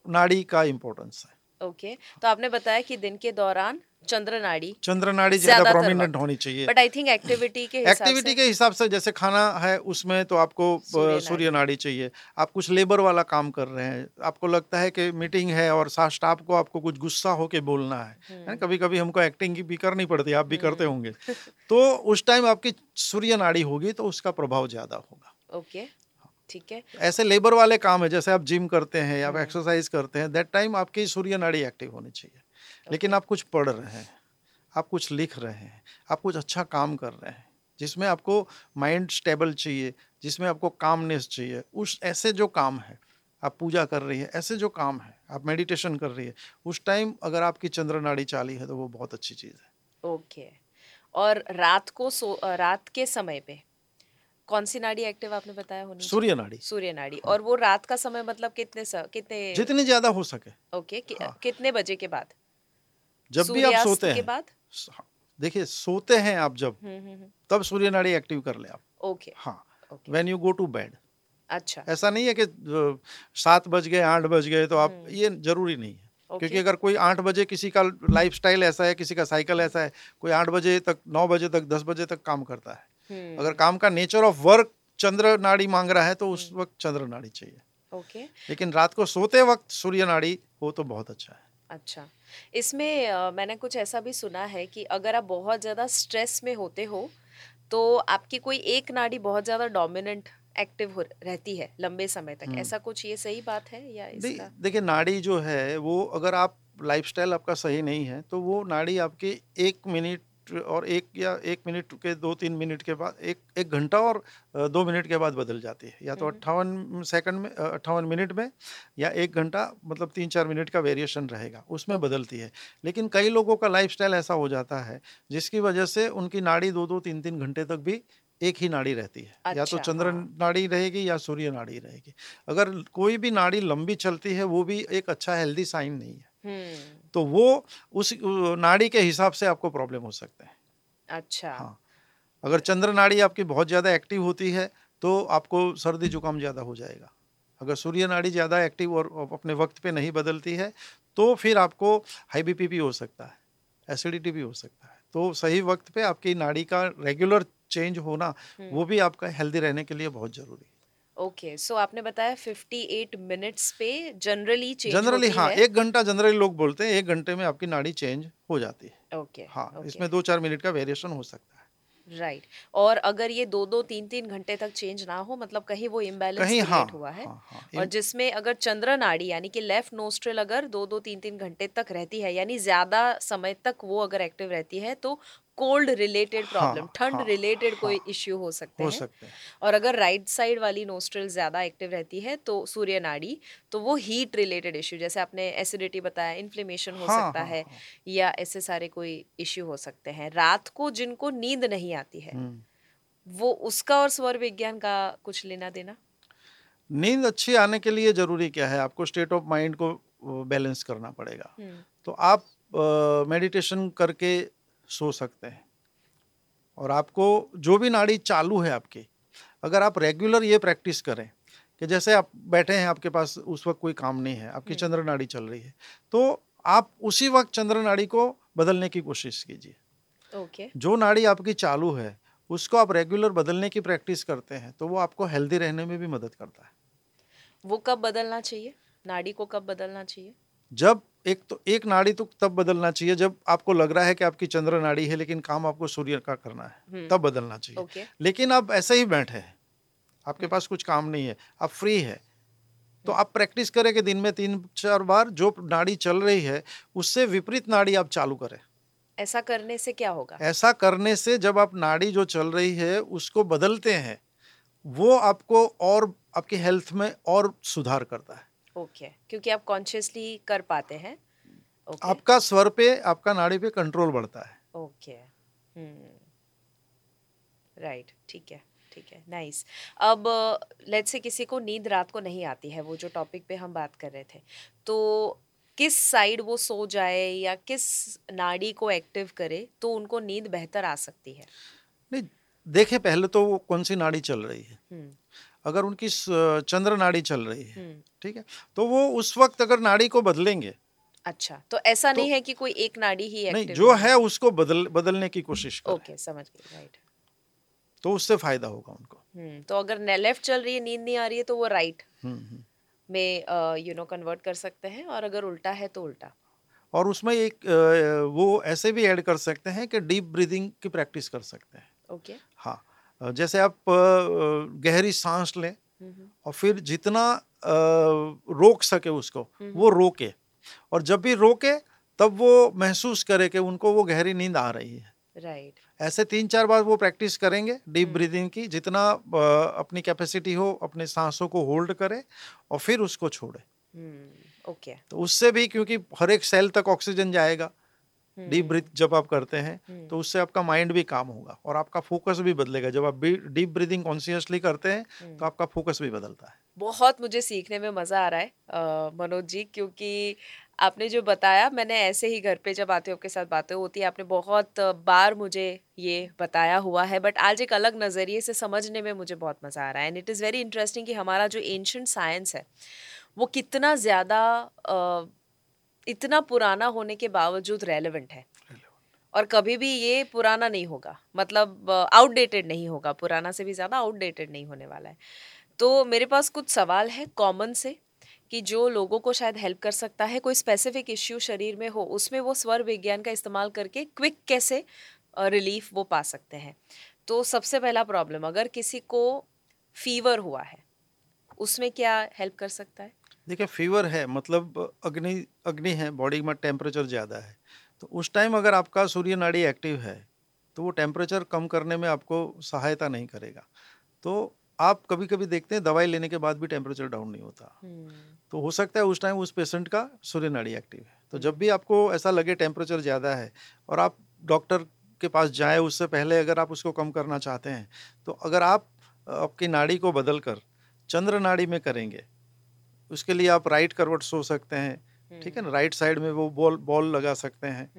नाड़ी का इम्पोर्टेंस है ओके okay. तो आपने बताया कि दिन के दौरान चंद्र नाड़ी ज़्यादा प्रोमिनेंट होनी चाहिए। बट आई थिंक एक्टिविटी के एक्टिविटी के हिसाब से जैसे खाना है उसमें तो आपको सूर्य नाड़ी चाहिए। आप कुछ लेबर वाला काम कर रहे हैं। आपको लगता है कि मीटिंग है और स्टाफ को आपको कुछ गुस्सा होके बोलना है। हम्म। कभी कभी हमको एक्टिंग की भी करनी पड़ती है आप भी करते हम्म। होंगे। तो उस टाइम आपकी सूर्य नाड़ी होगी तो उसका प्रभाव ज़्यादा होगा। ओके ठीक है। ऐसे लेबर वाले काम है जैसे आप जिम करते हैं या एक्सरसाइज हम्म। करते हैं दैट टाइम आपकी सूर्य नाड़ी एक्टिव होनी चाहिए। लेकिन आप कुछ पढ़ रहे हैं आप कुछ लिख रहे हैं आप कुछ अच्छा काम कर रहे हैं जिसमें आपको माइंड स्टेबल चाहिए जिसमें आपको कामनेस चाहिए उस ऐसे जो काम है आप पूजा कर रही है ऐसे जो काम है आप मेडिटेशन कर रही है उस टाइम अगर आपकी चंद्र नाड़ी चाली है तो वो बहुत अच्छी चीज़ है ओके okay. और रात को सो रात के समय पे कौन सी नाड़ी एक्टिव आपने बताया होनी सूर्य नाड़ी सूर्य नाड़ी हाँ। और वो रात का समय मतलब कितने स, कितने जितनी ज़्यादा हो सके ओके कि, हाँ। कितने बजे के बाद जब भी आप सोते हैं। बाद? हाँ, देखिए सोते हैं आप जब हम्म, हम्म, हम्म। तब सूर्य नाड़ी एक्टिव कर ले आप। ओके। हाँ when you go to bed अच्छा। ऐसा नहीं है कि सात बज गए आठ बज गए तो आप ये ज़रूरी नहीं है। Okay. क्योंकि अगर कोई आठ बजे किसी का लाइफ स्टाइल ऐसा है किसी का साइकिल ऐसा है कोई आठ बजे तक नौ बजे तक दस बजे तक काम करता है। hmm. अगर काम का नेचर ऑफ़ वर्क चंद्र नाड़ी मांग रहा है तो उस वक्त चंद्र नाड़ी चाहिए। ओके। लेकिन रात को सोते वक्त सूर्य नाड़ी हो तो बहुत अच्छा है। अच्छा। इसमें आ, मैंने कुछ ऐसा भी सुना है कि अगर आप बहुत ज़्यादा स्ट्रेस में होते हो तो आपकी कोई एक नाड़ी बहुत ज़्यादा डोमिनेंट एक्टिव हो रहती है लंबे समय तक। ऐसा कुछ ये सही बात है या इसका? देखिए नाड़ी जो है वो अगर आप लाइफस्टाइल आपका सही नहीं है तो वो नाड़ी आपकी एक मिनट और एक या एक मिनट के दो तीन मिनट के बाद एक एक घंटा और दो मिनट के बाद बदल जाती है या तो हम्म। अट्ठावन सेकंड में अट्ठावन मिनट में या एक घंटा मतलब तीन चार मिनट का वेरिएशन रहेगा उसमें बदलती है लेकिन कई लोगों का लाइफ ऐसा हो जाता है जिसकी वजह से उनकी नाड़ी दो दो तीन तीन घंटे तक भी एक ही नाड़ी रहती है अच्छा, या तो अच्छा, चंद्र हाँ। नाड़ी रहेगी या सूर्य नाड़ी रहेगी अगर कोई भी नाड़ी लंबी चलती है वो भी एक अच्छा हेल्दी साइन नहीं है। तो वो उस नाड़ी के हिसाब से आपको प्रॉब्लम हो सकता है। अच्छा। हाँ। अगर चंद्र नाड़ी आपकी बहुत ज़्यादा एक्टिव होती है तो आपको सर्दी जुकाम ज़्यादा हो जाएगा। अगर सूर्य नाड़ी ज़्यादा एक्टिव और अपने वक्त पे नहीं बदलती है तो फिर आपको हाई बीपी भी हो सकता है एसिडिटी भी हो सकता है। तो सही वक्त पे आपकी नाड़ी का रेगुलर चेंज होना हम्म। वो भी आपका हेल्दी रहने के लिए बहुत ज़रूरी है। ओके सो आपने बताया 58 मिनट्स पे जनरली चेंज जनरली हाँ एक घंटा जनरली लोग बोलते हैं एक घंटे में आपकी नाड़ी चेंज हो जाती है ओके हाँ okay. इसमें दो चार मिनट का वेरिएशन हो सकता है राइट right. और अगर ये दो दो तीन तीन घंटे तक चेंज ना हो मतलब कहीं वो इम्बेलेंस हाँ, हुआ है हाँ, हाँ, और जिसमें अगर चंद्र नाड़ी यानी कि लेफ़्ट नोस्ट्रल अगर दो दो तीन तीन घंटे तक रहती है यानी ज़्यादा समय तक वो अगर एक्टिव रहती है तो कोल्ड रिलेटेड प्रॉब्लम हाँ, ठंड हाँ, रिलेटेड कोई हाँ, इश्यू हो सकते हैं सकते हैं। और अगर राइट साइड वाली नोस्ट्रल ज़्यादा एक्टिव रहती है तो सूर्य नाड़ी तो वो हीट रिलेटेड इश्यू जैसे आपने एसिडिटी बताया इन्फ्लेमेशन हो हाँ, सकता हाँ, है हाँ। या ऐसे सारे कोई इश्यू हो सकते हैं। रात को जिनको नींद नहीं आती है हम्म। वो उसका और स्वर विज्ञान का कुछ लेना देना? नींद अच्छी आने के लिए ज़रूरी क्या है? आपको स्टेट ऑफ़ माइंड को बैलेंस करना पड़ेगा। हम्म, तो आप मेडिटेशन करके सो सकते हैं। और आपको जो भी नाड़ी चालू है आपकी अगर आप रेगुलर ये प्रैक्टिस करें कि जैसे आप बैठे हैं आपके पास उस वक्त कोई काम नहीं है आपकी हम्म। चंद्र नाड़ी चल रही है तो आप उसी वक्त चंद्र नाड़ी को बदलने की कोशिश कीजिए। ओके जो नाड़ी आपकी चालू है उसको आप रेगुलर बदलने की प्रैक्टिस करते हैं तो वो आपको हेल्दी रहने में भी मदद करता है। वो कब बदलना चाहिए? नाड़ी को कब बदलना चाहिए? जब एक तो एक नाड़ी तो तब बदलना चाहिए जब आपको लग रहा है कि आपकी चंद्र नाड़ी है लेकिन काम आपको सूर्य का करना है। हम्म, तब बदलना चाहिए। लेकिन आप ऐसे ही बैठे हैं। आपके पास कुछ काम नहीं है। आप फ्री है। तो आप प्रैक्टिस करें कि दिन में तीन चार बार जो नाड़ी चल रही है उससे विपरीत नाड़ी आप चालू करें। ऐसा करने से क्या होगा? ऐसा करने से जब आप नाड़ी जो चल रही है उसको बदलते हैं वो आपको और आपकी हेल्थ में और सुधार करता है। ओके क्योंकि आप कॉन्शियसली कर पाते हैं। ओके आपका स्वर पे आपका नाड़ी पे कंट्रोल बढ़ता है। ओके राइट ठीक है ठीक है. नाइस अब लेट्स से किसी को नींद रात को नहीं आती है वो जो टॉपिक पे हम बात कर रहे थे तो किस साइड वो सो जाए या किस नाड़ी को एक्टिव करे तो उनको नींद बेहतर आ सकती है? नहीं देखे पहले तो वो कौन सी नाड़ी चल रही है? हम्म अगर उनकी चंद्र नाड़ी चल रही है हम्म। ठीक है? तो वो उस वक्त अगर नाड़ी को बदलेंगे। अच्छा तो ऐसा तो- नहीं है कि कोई एक नाड़ी ही नहीं जो है उसको बदल बदलने की कोशिश करें। ओके समझ गई राइट तो उससे फ़ायदा होगा उनको। हम्म तो अगर लेफ़्ट चल रही है नींद नहीं आ रही है तो वो राइट हम्म। में यू नो कन्वर्ट कर सकते हैं और अगर उल्टा है तो उल्टा। और उसमें एक वो ऐसे भी ऐड कर सकते हैं कि डीप ब्रीदिंग की प्रैक्टिस कर सकते हैं। ओके। हाँ अ, जैसे आप गहरी सांस लें और फिर जितना रोक सके उसको हम्म। वो रोके। और जब भी रोके तब वो महसूस करे कि उनको वो गहरी नींद आ रही है। राइट ऐसे तीन चार बार वो प्रैक्टिस करेंगे डीप हम्म। ब्रीदिंग की जितना अपनी कैपेसिटी हो अपने सांसों को होल्ड करे और फिर उसको छोड़े। ओके। तो उससे भी क्योंकि हर एक सेल तक ऑक्सीजन जाएगा डीप ब्रीथ जब आप करते हैं तो उससे आपका माइंड भी काम होगा और आपका फोकस भी बदलेगा। जब आप डीप ब्रीदिंग कॉन्शियसली करते हैं तो आपका फोकस भी बदलता है। बहुत मुझे सीखने में मज़ा आ रहा है मनोज जी क्योंकि आपने जो बताया मैंने ऐसे ही घर पे जब आते हो आपके साथ बातें होती है आपने बहुत बार मुझे ये बताया हुआ है बट आज एक अलग नज़रिए से समझने में मुझे बहुत मज़ा आ रहा है। And it is very interesting कि हमारा जो एंशंट साइंस है वो कितना ज़्यादा इतना पुराना होने के बावजूद रेलेवेंट है। और कभी भी ये पुराना नहीं होगा। मतलब आउटडेटेड नहीं होगा। पुराना से भी ज़्यादा आउटडेटेड नहीं होने वाला है। तो मेरे पास कुछ सवाल है कॉमन से कि जो लोगों को शायद हेल्प कर सकता है कोई स्पेसिफिक इश्यू शरीर में हो उसमें वो स्वर विज्ञान का इस्तेमाल करके क्विक कैसे रिलीफ वो पा सकते हैं। तो सबसे पहला प्रॉब्लम अगर किसी को फीवर हुआ है उसमें क्या हेल्प कर सकता है? देखिए फीवर है मतलब अग्नि अग्नि है बॉडी में टेम्परेचर ज़्यादा है। तो उस टाइम अगर आपका सूर्य नाड़ी एक्टिव है तो वो टेम्परेचर कम करने में आपको सहायता नहीं करेगा। तो आप कभी कभी देखते हैं दवाई लेने के बाद भी टेम्परेचर डाउन नहीं होता। तो हो सकता है उस टाइम उस पेशेंट का सूर्य नाड़ी एक्टिव है। तो जब भी आपको ऐसा लगे टेम्परेचर ज़्यादा है और आप डॉक्टर के पास जाए उससे पहले अगर आप उसको कम करना चाहते हैं तो अगर आप आपकी नाड़ी को बदल कर चंद्र नाड़ी में करेंगे उसके लिए आप राइट करवट सो सकते हैं। ठीक है ना? राइट साइड में वो बॉल बॉल लगा सकते हैं।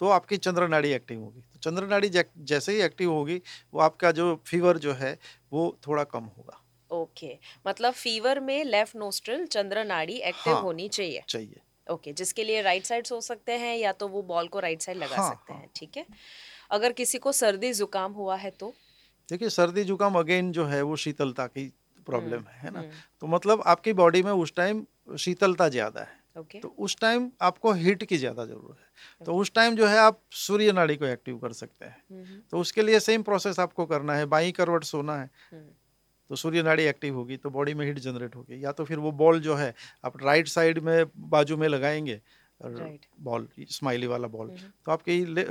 तो आपकी चंद्र नाड़ी एक्टिव होगी। तो चंद्र नाड़ी जैसे ही एक्टिव होगी वो आपका जो फीवर जो है वो थोड़ा कम होगा। ओके मतलब फीवर में लेफ़्ट नोस्ट्रल चंद्र नाड़ी एक्टिव हाँ, होनी चाहिए। चाहिए। ओके जिसके लिए राइट साइड सो सकते हैं या तो वो बॉल को राइट साइड लगा हाँ, सकते हाँ। हैं। ठीक है? अगर किसी को सर्दी जुकाम हुआ है तो? देखिए सर्दी जुकाम अगेन जो है वो शीतलता की प्रॉब्लम है है ना? हम्म, तो मतलब आपकी बॉडी में उस टाइम शीतलता ज़्यादा है। ओके तो उस टाइम आपको हीट की ज़्यादा ज़रूरत है। okay. तो उस टाइम जो है आप सूर्य नाड़ी को एक्टिव कर सकते हैं। हम्म, तो उसके लिए सेम प्रोसेस आपको करना है। बाई करवट सोना है। हम्म, तो सूर्य नाड़ी एक्टिव होगी तो बॉडी में हीट जनरेट होगी। या तो फिर वो बॉल जो है आप राइट साइड में बाजू में लगाएँगे बॉल स्माइली वाला बॉल हम्म। तो आपके ले,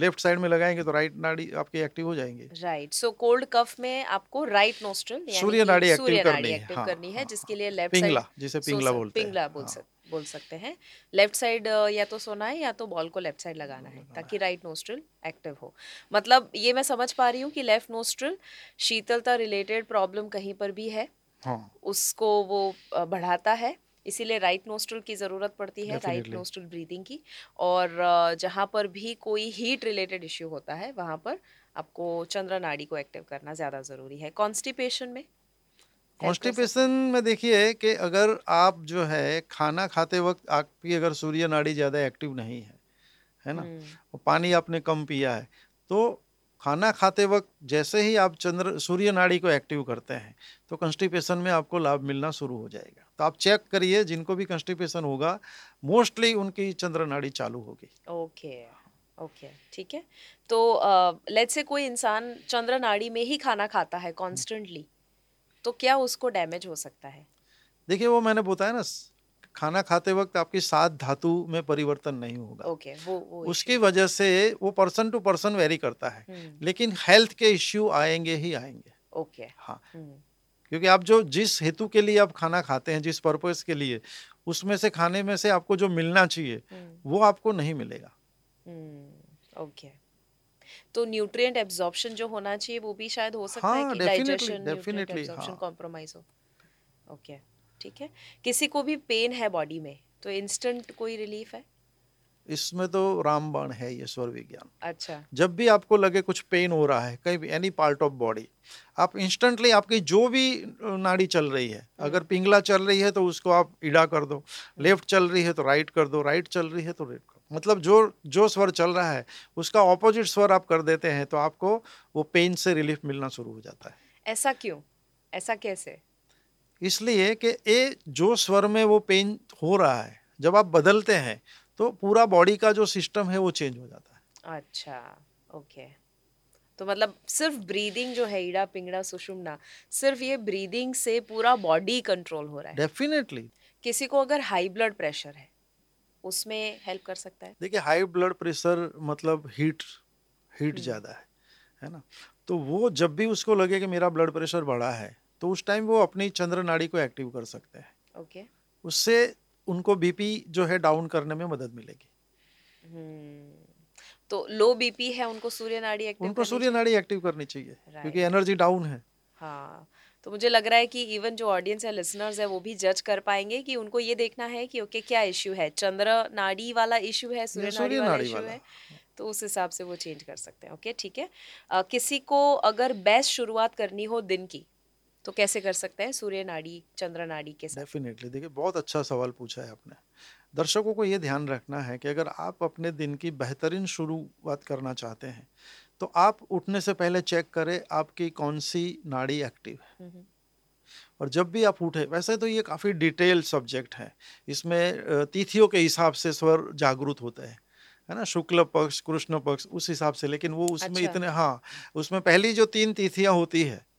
लेफ़्ट साइड में लगाएँगे तो राइट नाड़ी आपके एक्टिव हो जाएँगे। राइट सो कोल्ड कफ में आपको राइट नोस्ट्रल सूर्य नाड़ी active करनी है, एक्टिव हाँ, करनी है हाँ, जिसके लिए लेफ़्ट पिंगला जिसे पिंगला बोलते हैं। पिंगला बोल हाँ। सक बोल सकते हैं। लेफ़्ट साइड या तो सोना है या तो बॉल को लेफ़्ट साइड लगाना है ताकि राइट नोस्ट्रल एक्टिव हो। मतलब ये मैं समझ पा रही हूँ कि लेफ़्ट नोस्ट्रल शीतलता रिलेटेड प्रॉब्लम कहीं पर भी है। हाँ। उसको वो बढ़ाता है। इसीलिए राइट नोस्ट्रल की ज़रूरत पड़ती है राइट. नोस्ट्रल ब्रीदिंग की। और जहाँ पर भी कोई हीट रिलेटेड इश्यू होता है वहाँ पर आपको चंद्र नाड़ी को एक्टिव करना ज़्यादा ज़रूरी है। कॉन्स्टिपेशन में? कॉन्स्टिपेशन में देखिए कि अगर आप जो है खाना खाते वक्त आपकी अगर सूर्य नाड़ी ज़्यादा एक्टिव नहीं है है ना? हम्म, और पानी आपने कम पिया है तो खाना खाते वक्त जैसे ही आप चंद्र सूर्य नाड़ी को एक्टिव करते हैं तो कॉन्स्टिपेशन में आपको लाभ मिलना शुरू हो जाएगा। तो आप चेक करिए जिनको भी कंस्टिपेशन होगा मोस्टली उनकी चंद्र नाड़ी चालू होगी। ओके ओके ठीक है। तो लेट्स से कोई इंसान चंद्र नाड़ी में ही खाना खाता है कॉन्स्टेंटली तो क्या उसको डैमेज हो सकता है? देखिए वो मैंने बताया ना खाना खाते वक्त आपकी सात धातु में परिवर्तन नहीं होगा। ओके okay, वो वो उसकी वजह से वो पर्सन टू पर्सन वेरी करता है हम्म, लेकिन हेल्थ के इश्यू आएँगे ही आएँगे। ओके okay, हाँ। हम्म, क्योंकि आप जो जिस हेतु के लिए आप खाना खाते हैं जिस पर्पस के लिए उसमें से खाने में से आपको जो मिलना चाहिए हम्म, वो आपको नहीं मिलेगा। हम्म, ओके तो न्यूट्रिएंट एब्जॉर्प्शन जो होना चाहिए वो भी शायद हो सकता हाँ, है कि डाइजेशन definitely, एब्जॉर्प्शन। कॉम्प्रोमाइज हो। ओके ठीक है? किसी को भी पेन है बॉडी में तो इंस्टेंट कोई रिलीफ है? इसमें तो रामबाण है ये स्वर विज्ञान। अच्छा। जब भी आपको लगे कुछ पेन हो रहा है कहीं भी एनी पार्ट ऑफ़ बॉडी आप इंस्टेंटली आपकी जो भी नाड़ी चल रही है अगर पिंगला चल रही है तो उसको आप इडा कर दो लेफ़्ट चल रही है तो राइट कर दो राइट चल रही है तो राइट कर दो। मतलब जो जो स्वर चल रहा है उसका ऑपोजिट स्वर आप कर देते हैं तो आपको वो पेन से रिलीफ मिलना शुरू हो जाता है। ऐसा क्यों? ऐसा कैसे? इसलिए कि ये जो स्वर में वो पेन हो रहा है जब आप बदलते हैं तो पूरा बॉडी का जो सिस्टम है वो चेंज हो जाता है। अच्छा ओके तो मतलब सिर्फ़ ब्रीदिंग जो है ईड़ा पिंगड़ा सुषुम्ना सिर्फ़ ये ब्रीदिंग से पूरा बॉडी कंट्रोल हो रहा है। डेफिनेटली किसी को अगर हाई ब्लड प्रेशर है उसमें हेल्प कर सकता है? देखिए हाई ब्लड प्रेशर मतलब हीट हीट ज़्यादा है है ना? तो वो जब भी उसको लगे कि मेरा ब्लड प्रेशर बढ़ा है तो उस टाइम वो अपनी चंद्र नाड़ी को एक्टिव कर सकते हैं। Okay okay. उससे उनको बीपी जो है डाउन करने में मदद मिलेगी। तो लो बीपी है उनको सूर्य नाड़ी एक्टिव उनको सूर्य नाड़ी एक्टिव करनी चाहिए क्योंकि एनर्जी डाउन है। हाँ तो मुझे लग रहा है कि इवन जो ऑडियंस है लिसनर्स है वो भी जज कर पाएँगे कि उनको ये देखना है कि ओके क्या इश्यू है? चंद्र नाड़ी वाला इश्यू है सूर्य नाड़ी वाला इश्यू है? तो उस हिसाब से वो चेंज कर सकते हैं ओके ठीक है? अ, किसी को अगर बेस्ट शुरुआत करनी हो दिन की तो कैसे कर सकते हैं सूर्य नाड़ी चंद्र नाड़ी के साथ? डेफिनेटली देखिए बहुत अच्छा सवाल पूछा है आपने। दर्शकों को ये ध्यान रखना है कि अगर आप अपने दिन की बेहतरीन शुरुआत करना चाहते हैं तो आप उठने से पहले चेक करें आपकी कौन सी नाड़ी एक्टिव है। हम्म, और जब भी आप उठे वैसे तो ये काफ़ी डिटेल सब्जेक्ट है इसमें तिथियों के हिसाब से स्वर जागृत होते हैं है ना? शुक्ल पक्ष कृष्ण पक्ष उस हिसाब से लेकिन वो उसमें अच्छा। इतने हाँ उसमें पहली जो तीन तिथियाँ होती है हम्म,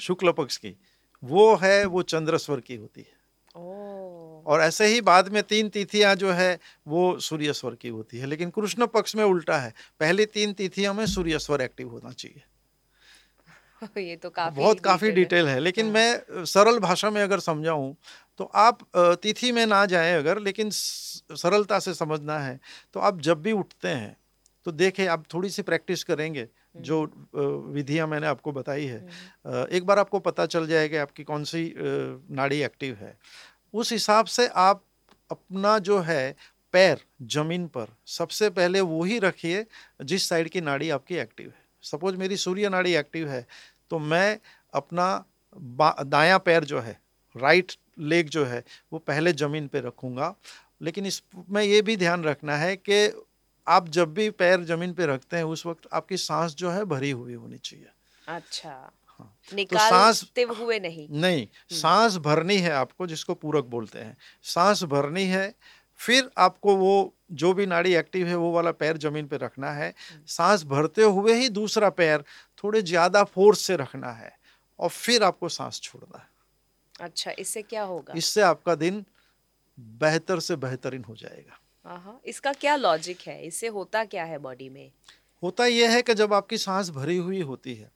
शुक्ल पक्ष की वो है वो चंद्र स्वर की होती है। और ऐसे ही बाद में तीन तिथियाँ जो है वो सूर्य स्वर की होती है। लेकिन कृष्ण पक्ष में उल्टा है। पहले तीन तिथियों में सूर्य स्वर एक्टिव होना चाहिए। ये तो काफ़ी बहुत काफ़ी detail है। डिटेल है। लेकिन हाँ। मैं सरल भाषा में अगर समझाऊं तो आप तिथि में ना जाए अगर लेकिन सरलता से समझना है तो आप जब भी उठते हैं तो देखें आप थोड़ी सी प्रैक्टिस करेंगे जो अ, विधियाँ मैंने आपको बताई है एक बार आपको पता चल जाएगा आपकी कौन सी नाड़ी एक्टिव है। उस हिसाब से आप अपना जो है पैर ज़मीन पर सबसे पहले वो ही रखिए जिस साइड की नाड़ी आपकी एक्टिव है। सपोज़ मेरी सूर्य नाड़ी एक्टिव है तो मैं अपना दायां पैर जो है राइट लेग जो है वो पहले ज़मीन पे रखूँगा। लेकिन इसमें ये भी ध्यान रखना है कि आप जब भी पैर ज़मीन पे रखते हैं उस वक्त आपकी सांस जो है भरी हुई होनी चाहिए। अच्छा। हाँ। निकालते हुए नहीं। नहीं सांस भरनी है आपको जिसको पूरक बोलते हैं। सांस भरनी है फिर आपको वो जो भी नाड़ी एक्टिव है वो वाला पैर ज़मीन पे रखना है। सांस भरते हुए ही दूसरा पैर थोड़े ज़्यादा फोर्स से रखना है और फिर आपको सांस छोड़ना है। अच्छा इससे क्या होगा? इससे आपका दिन बेहतर से बेहतरीन हो जाएगा। इसका क्या लॉजिक है? इससे होता क्या है बॉडी में? होता यह है कि जब आपकी सांस भरी हुई होती है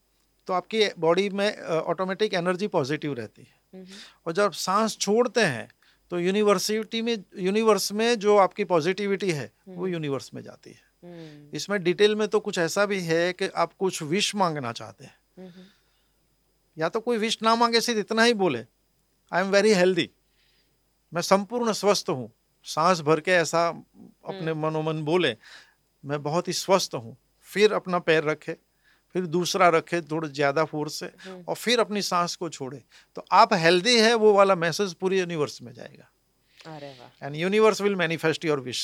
तो आपकी बॉडी में ऑटोमेटिक एनर्जी पॉजिटिव रहती है। हम्म, और जब सांस छोड़ते हैं तो यूनिवर्सिटी में यूनिवर्स में जो आपकी पॉजिटिविटी है वो यूनिवर्स में जाती है। हम्म, इसमें डिटेल में तो कुछ ऐसा भी है कि आप कुछ विश मांगना चाहते हैं। हम्म, या तो कोई विश ना मांगे सिर्फ़ इतना ही बोले आई एम वेरी हेल्दी मैं संपूर्ण स्वस्थ हूँ सांस भर के ऐसा अपने मनोमन बोले मैं बहुत ही स्वस्थ हूँ। फिर अपना पैर रखे फिर दूसरा रखे थोड़ा ज़्यादा फोर्स से हम्म। और फिर अपनी सांस को छोड़े। तो आप हेल्दी है वो वाला मैसेज पूरी यूनिवर्स में जाएगा। And universe will manifest your wish.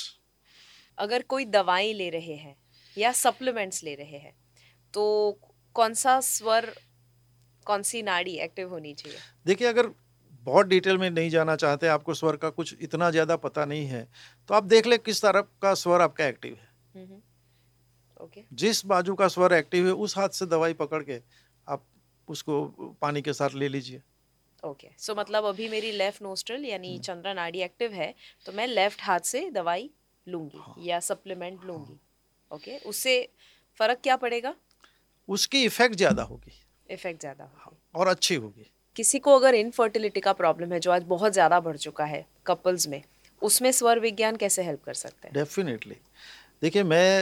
अगर कोई दवाई ले रहे हैं या सप्लीमेंट्स ले रहे हैं तो कौन सा स्वर कौन सी नाड़ी एक्टिव होनी चाहिए? देखिए अगर बहुत डिटेल में नहीं जाना चाहते आपको स्वर का कुछ इतना ज़्यादा पता नहीं है तो आप देख ले किस तरफ़ का स्वर आपका एक्टिव है। हम्म, ओके। जिस बाजू का स्वर एक्टिव है उस हाथ से दवाई पकड़ के आप उसको पानी के साथ ले लीजिए। ओके। सो मतलब अभी मेरी लेफ़्ट नोस्ट्रल यानी चंद्रा नाड़ी एक्टिव है तो मैं लेफ़्ट हाथ से दवाई लूँगी या सप्लीमेंट लूँगी। ओके। उससे फ़र्क क्या पड़ेगा? उसकी इफ़ेक्ट ज़्यादा होगी। इफ़ेक्ट ज़्यादा होगी। और अच्छी होगी। किसी को अगर इनफर्टिलिटी का प्रॉब्लम है जो आज बहुत ज़्यादा बढ़ चुका है कपल्स में उसमें स्वर विज्ञान कैसे हेल्प कर सकते हैं? डेफिनेटली देखिए मैं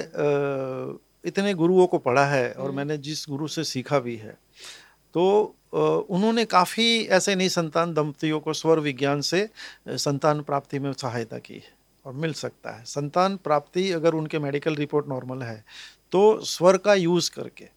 इतने गुरुओं को पढ़ा है और मैंने जिस गुरु से सीखा भी है तो उन्होंने काफ़ी ऐसे नहीं संतान दंपतियों को स्वर विज्ञान से संतान प्राप्ति में सहायता की है और मिल सकता है। संतान प्राप्ति अगर उनके मेडिकल रिपोर्ट नॉर्मल है तो स्वर का यूज़ करके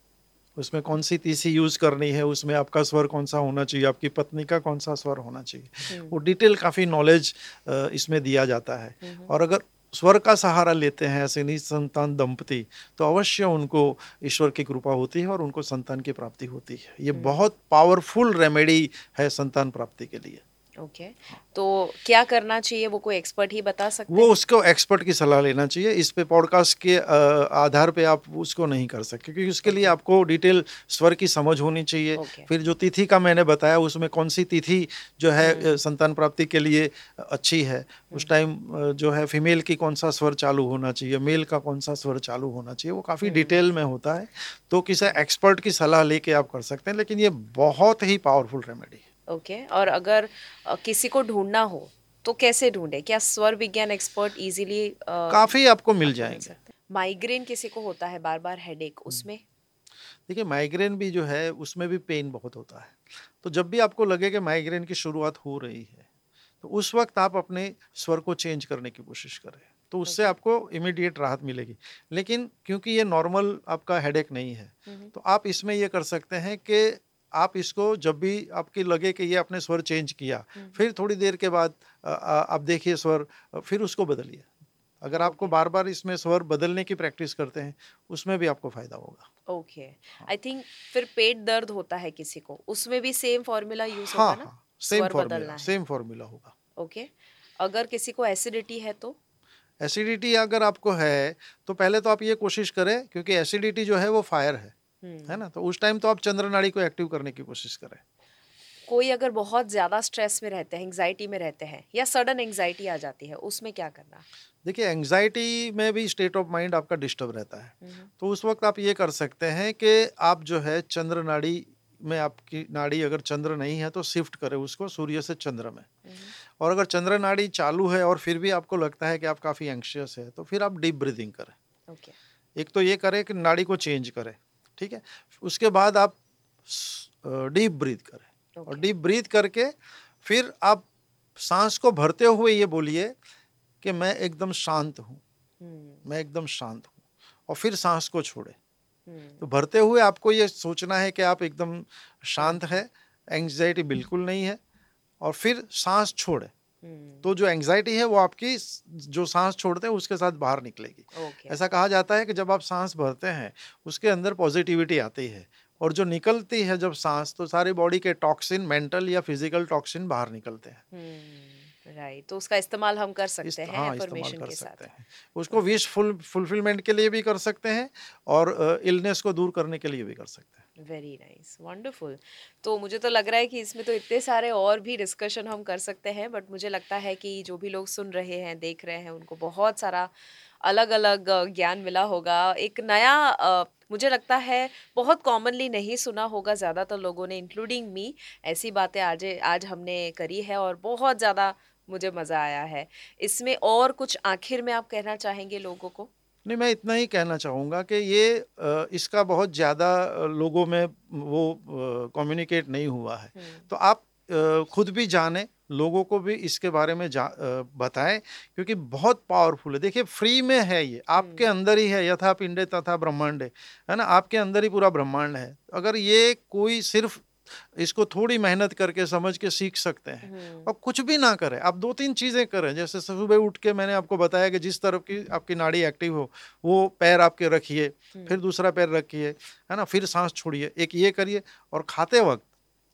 उसमें कौन सी तीसी यूज़ करनी है? उसमें आपका स्वर कौन सा होना चाहिए? आपकी पत्नी का कौन सा स्वर होना चाहिए? वो डिटेल काफ़ी नॉलेज इसमें दिया जाता है। और अगर स्वर का सहारा लेते हैं ऐसे नहीं संतान दंपति तो अवश्य उनको ईश्वर की कृपा होती है और उनको संतान की प्राप्ति होती है। ये बहुत पावरफुल रेमेडी है संतान प्राप्ति के लिए। ओके तो क्या करना चाहिए? वो कोई एक्सपर्ट ही बता सकते वो उसको एक्सपर्ट की सलाह लेना चाहिए। इस पे पॉडकास्ट के आधार पे आप उसको नहीं कर सकते क्योंकि उसके लिए आपको डिटेल स्वर की समझ होनी चाहिए। Okay. फिर जो तिथि का मैंने बताया उसमें कौन सी तिथि जो है संतान प्राप्ति के लिए अच्छी है? उस टाइम जो है फीमेल की कौन सा स्वर चालू होना चाहिए? मेल का कौन सा स्वर चालू होना चाहिए? वो काफ़ी डिटेल में होता है। तो किसी एक्सपर्ट की सलाह लेके आप कर सकते हैं लेकिन ये बहुत ही पावरफुल रेमेडी है। ओके और अगर किसी को ढूंढना हो तो कैसे ढूंढे? क्या स्वर विज्ञान एक्सपर्ट इजीली काफ़ी आपको मिल जाएँगे। माइग्रेन किसी को होता है बार बार हेडेक उसमें? देखिए माइग्रेन भी जो है उसमें भी पेन बहुत होता है। तो जब भी आपको लगे कि माइग्रेन की शुरुआत हो रही है तो उस वक्त आप अपने स्वर को चेंज करने की कोशिश करें। तो उससे आपको इमीडिएट राहत मिलेगी। लेकिन क्योंकि ये नॉर्मल आपका हेडेक नहीं है हम्म, तो आप इसमें ये कर सकते हैं कि आप इसको जब भी आपकी लगे कि ये आपने स्वर चेंज किया फिर थोड़ी देर के बाद आप देखिए स्वर फिर उसको बदलिए। अगर आपको बार बार इसमें स्वर बदलने की प्रैक्टिस करते हैं उसमें भी आपको फ़ायदा होगा। ओके आई थिंक फिर पेट दर्द होता है किसी को उसमें भी सेम फॉर्मूला यूज़ हाँ ना? हाँ सेम फॉर्मूला सेम फॉर्मूला होगा। ओके अगर किसी को एसिडिटी है तो? एसिडिटी अगर आपको है तो पहले तो आप ये कोशिश करें क्योंकि एसिडिटी जो है वो फायर है। हम्म, है ना? तो उस टाइम तो आप चंद्र नाड़ी को एक्टिव करने की कोशिश करें। कोई अगर बहुत ज़्यादा स्ट्रेस में रहते हैं एंग्जाइटी में रहते हैं या सडन एंग्जाइटी आ जाती है उसमें क्या करना? देखिए एंग्जाइटी में भी स्टेट ऑफ़ माइंड आपका डिस्टर्ब रहता है। हम्म, तो उस वक्त आप ये कर सकते हैं कि आप जो है चंद्र नाड़ी में आपकी नाड़ी अगर चंद्र नहीं है तो शिफ्ट करें उसको सूर्य से चंद्र में। हम्म, और अगर चंद्र नाड़ी चालू है और फिर भी आपको लगता है कि आप काफ़ी एंक्शियस है तो फिर आप डीप ब्रीदिंग करें। ओके एक तो ये करें कि नाड़ी को चेंज करें। ठीक है? उसके बाद आप डीप ब्रीथ करें। okay. और डीप ब्रीथ करके फिर आप सांस को भरते हुए ये बोलिए कि मैं एकदम शांत हूँ। हम्म, मैं एकदम शांत हूँ। और फिर सांस को छोड़े। हम्म, तो भरते हुए आपको ये सोचना है कि आप एकदम शांत है एंग्जाइटी बिल्कुल नहीं है। और फिर सांस छोड़े। तो जो एंग्जाइटी है वो आपकी जो सांस छोड़ते हैं उसके साथ बाहर निकलेगी। ओके ऐसा कहा जाता है कि जब आप सांस भरते हैं उसके अंदर पॉजिटिविटी आती है और जो निकलती है जब सांस तो सारी बॉडी के टॉक्सिन मेंटल या फ़िज़िकल टॉक्सिन बाहर निकलते हैं। हम्म, राइट तो उसका इस्तेमाल हम कर इस सकते हैं हाँ इस्तेमाल कर के सकते साथ हैं। उसको विश फुल फुलफिलमेंट के लिए भी कर सकते हैं और इलनेस को दूर करने के लिए भी कर सकते हैं। वेरी नाइस वंडरफुल तो मुझे तो लग रहा है कि इसमें तो इतने सारे और भी डिस्कशन हम कर सकते हैं बट मुझे लगता है कि जो भी लोग सुन रहे हैं देख रहे हैं उनको बहुत सारा अलग अलग ज्ञान मिला होगा। एक नया uh, मुझे लगता है बहुत कॉमनली नहीं सुना होगा ज़्यादातर लोगों ने इंक्लूडिंग मी ऐसी बातें आज आज हमने करी है और बहुत ज़्यादा मुझे मज़ा आया है। इसमें और कुछ आखिर में आप कहना चाहेंगे लोगों को? नहीं मैं इतना ही कहना चाहूँगा कि ये इसका बहुत ज़्यादा लोगों में वो कम्युनिकेट नहीं हुआ है। तो आप खुद भी जाने लोगों को भी इसके बारे में जा बताएँ क्योंकि बहुत पावरफुल है देखिए फ्री में है ये आपके। अंदर ही है यथा पिंडे तथा ब्रह्मांड है ना आपके अंदर ही पूरा ब्रह्मांड है अगर ये कोई सिर्फ़ इसको थोड़ी मेहनत करके समझ के सीख सकते हैं हम्म। और कुछ भी ना करें आप दो तीन चीज़ें करें जैसे सुबह उठ के मैंने आपको बताया कि जिस तरफ़ की आपकी नाड़ी एक्टिव हो वो पैर आपके रखिए हम्म। फिर दूसरा पैर रखिए है ना फिर सांस छोड़िए एक ये करिए और खाते वक्त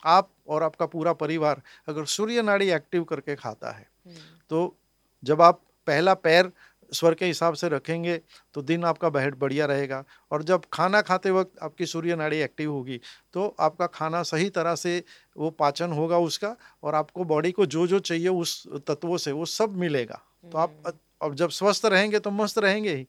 आप और आपका पूरा परिवार अगर सूर्य नाड़ी एक्टिव करके खाता है हम्म। तो जब आप पहला पैर स्वर के हिसाब से रखेंगे तो दिन आपका बहुत बढ़िया रहेगा। और जब खाना खाते वक्त आपकी सूर्य नाड़ी एक्टिव होगी तो आपका खाना सही तरह से वो पाचन होगा उसका और आपको बॉडी को जो जो चाहिए उस तत्वों से वो सब मिलेगा। तो आप हम्म। अब जब स्वस्थ रहेंगे तो मस्त रहेंगे ही।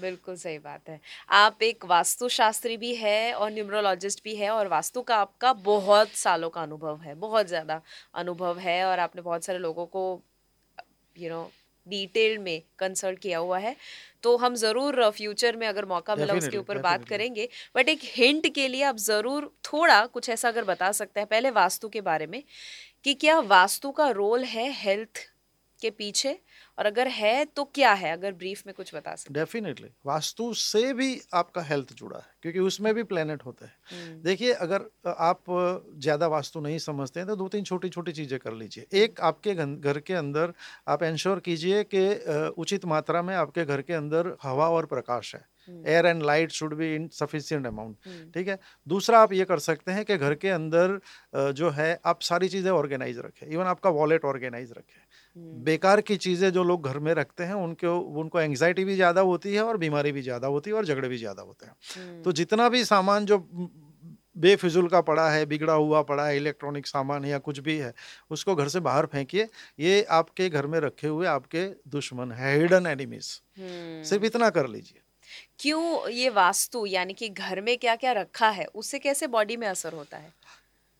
बिल्कुल सही बात है। आप एक वास्तुशास्त्री भी है और न्यूमरोलॉजिस्ट भी है और वास्तु का आपका बहुत सालों का अनुभव है बहुत ज़्यादा अनुभव है और आपने बहुत सारे लोगों को you you know know, detail में कंसल्ट किया हुआ है। तो हम ज़रूर फ्यूचर में अगर मौका मिला उसके ऊपर बात करेंगे। बट एक हिंट के लिए आप ज़रूर थोड़ा कुछ ऐसा अगर बता सकते हैं पहले वास्तु के बारे में कि क्या वास्तु का रोल है हेल्थ के पीछे? और अगर है तो क्या है? अगर ब्रीफ में कुछ बता सकते डेफिनेटली वास्तु से भी आपका हेल्थ जुड़ा है क्योंकि उसमें भी प्लेनेट होते हैं। हम्म। देखिए अगर आप ज़्यादा वास्तु नहीं समझते हैं तो दो तीन छोटी छोटी चीज़ें कर लीजिए। एक आपके घर के अंदर आप इंश्योर कीजिए कि उचित मात्रा में आपके घर के अंदर हवा और प्रकाश है। Air and light should be in sufficient amount ठीक है? दूसरा आप ये कर सकते हैं कि घर के अंदर जो है आप सारी चीज़ें ऑर्गेनाइज रखें। इवन आपका वॉलेट ऑर्गेनाइज रखें। हम्म। बेकार की चीज़ें जो लोग घर में रखते हैं उनके उनको एंग्जाइटी भी ज़्यादा होती है और बीमारी भी ज़्यादा होती है और झगड़े भी ज़्यादा होते हैं। तो हम्म। जितना भी सामान जो बेफिजुल का पड़ा है बिगड़ा हुआ पड़ा है इलेक्ट्रॉनिक सामान या कुछ भी है उसको घर से बाहर फेंकिए। ये आपके घर में रखे हुए आपके दुश्मन है हिडन एनिमीज सिर्फ़। इतना कर लीजिए। क्यों ये वास्तु यानी कि घर में क्या क्या रखा है उससे कैसे बॉडी में असर होता है?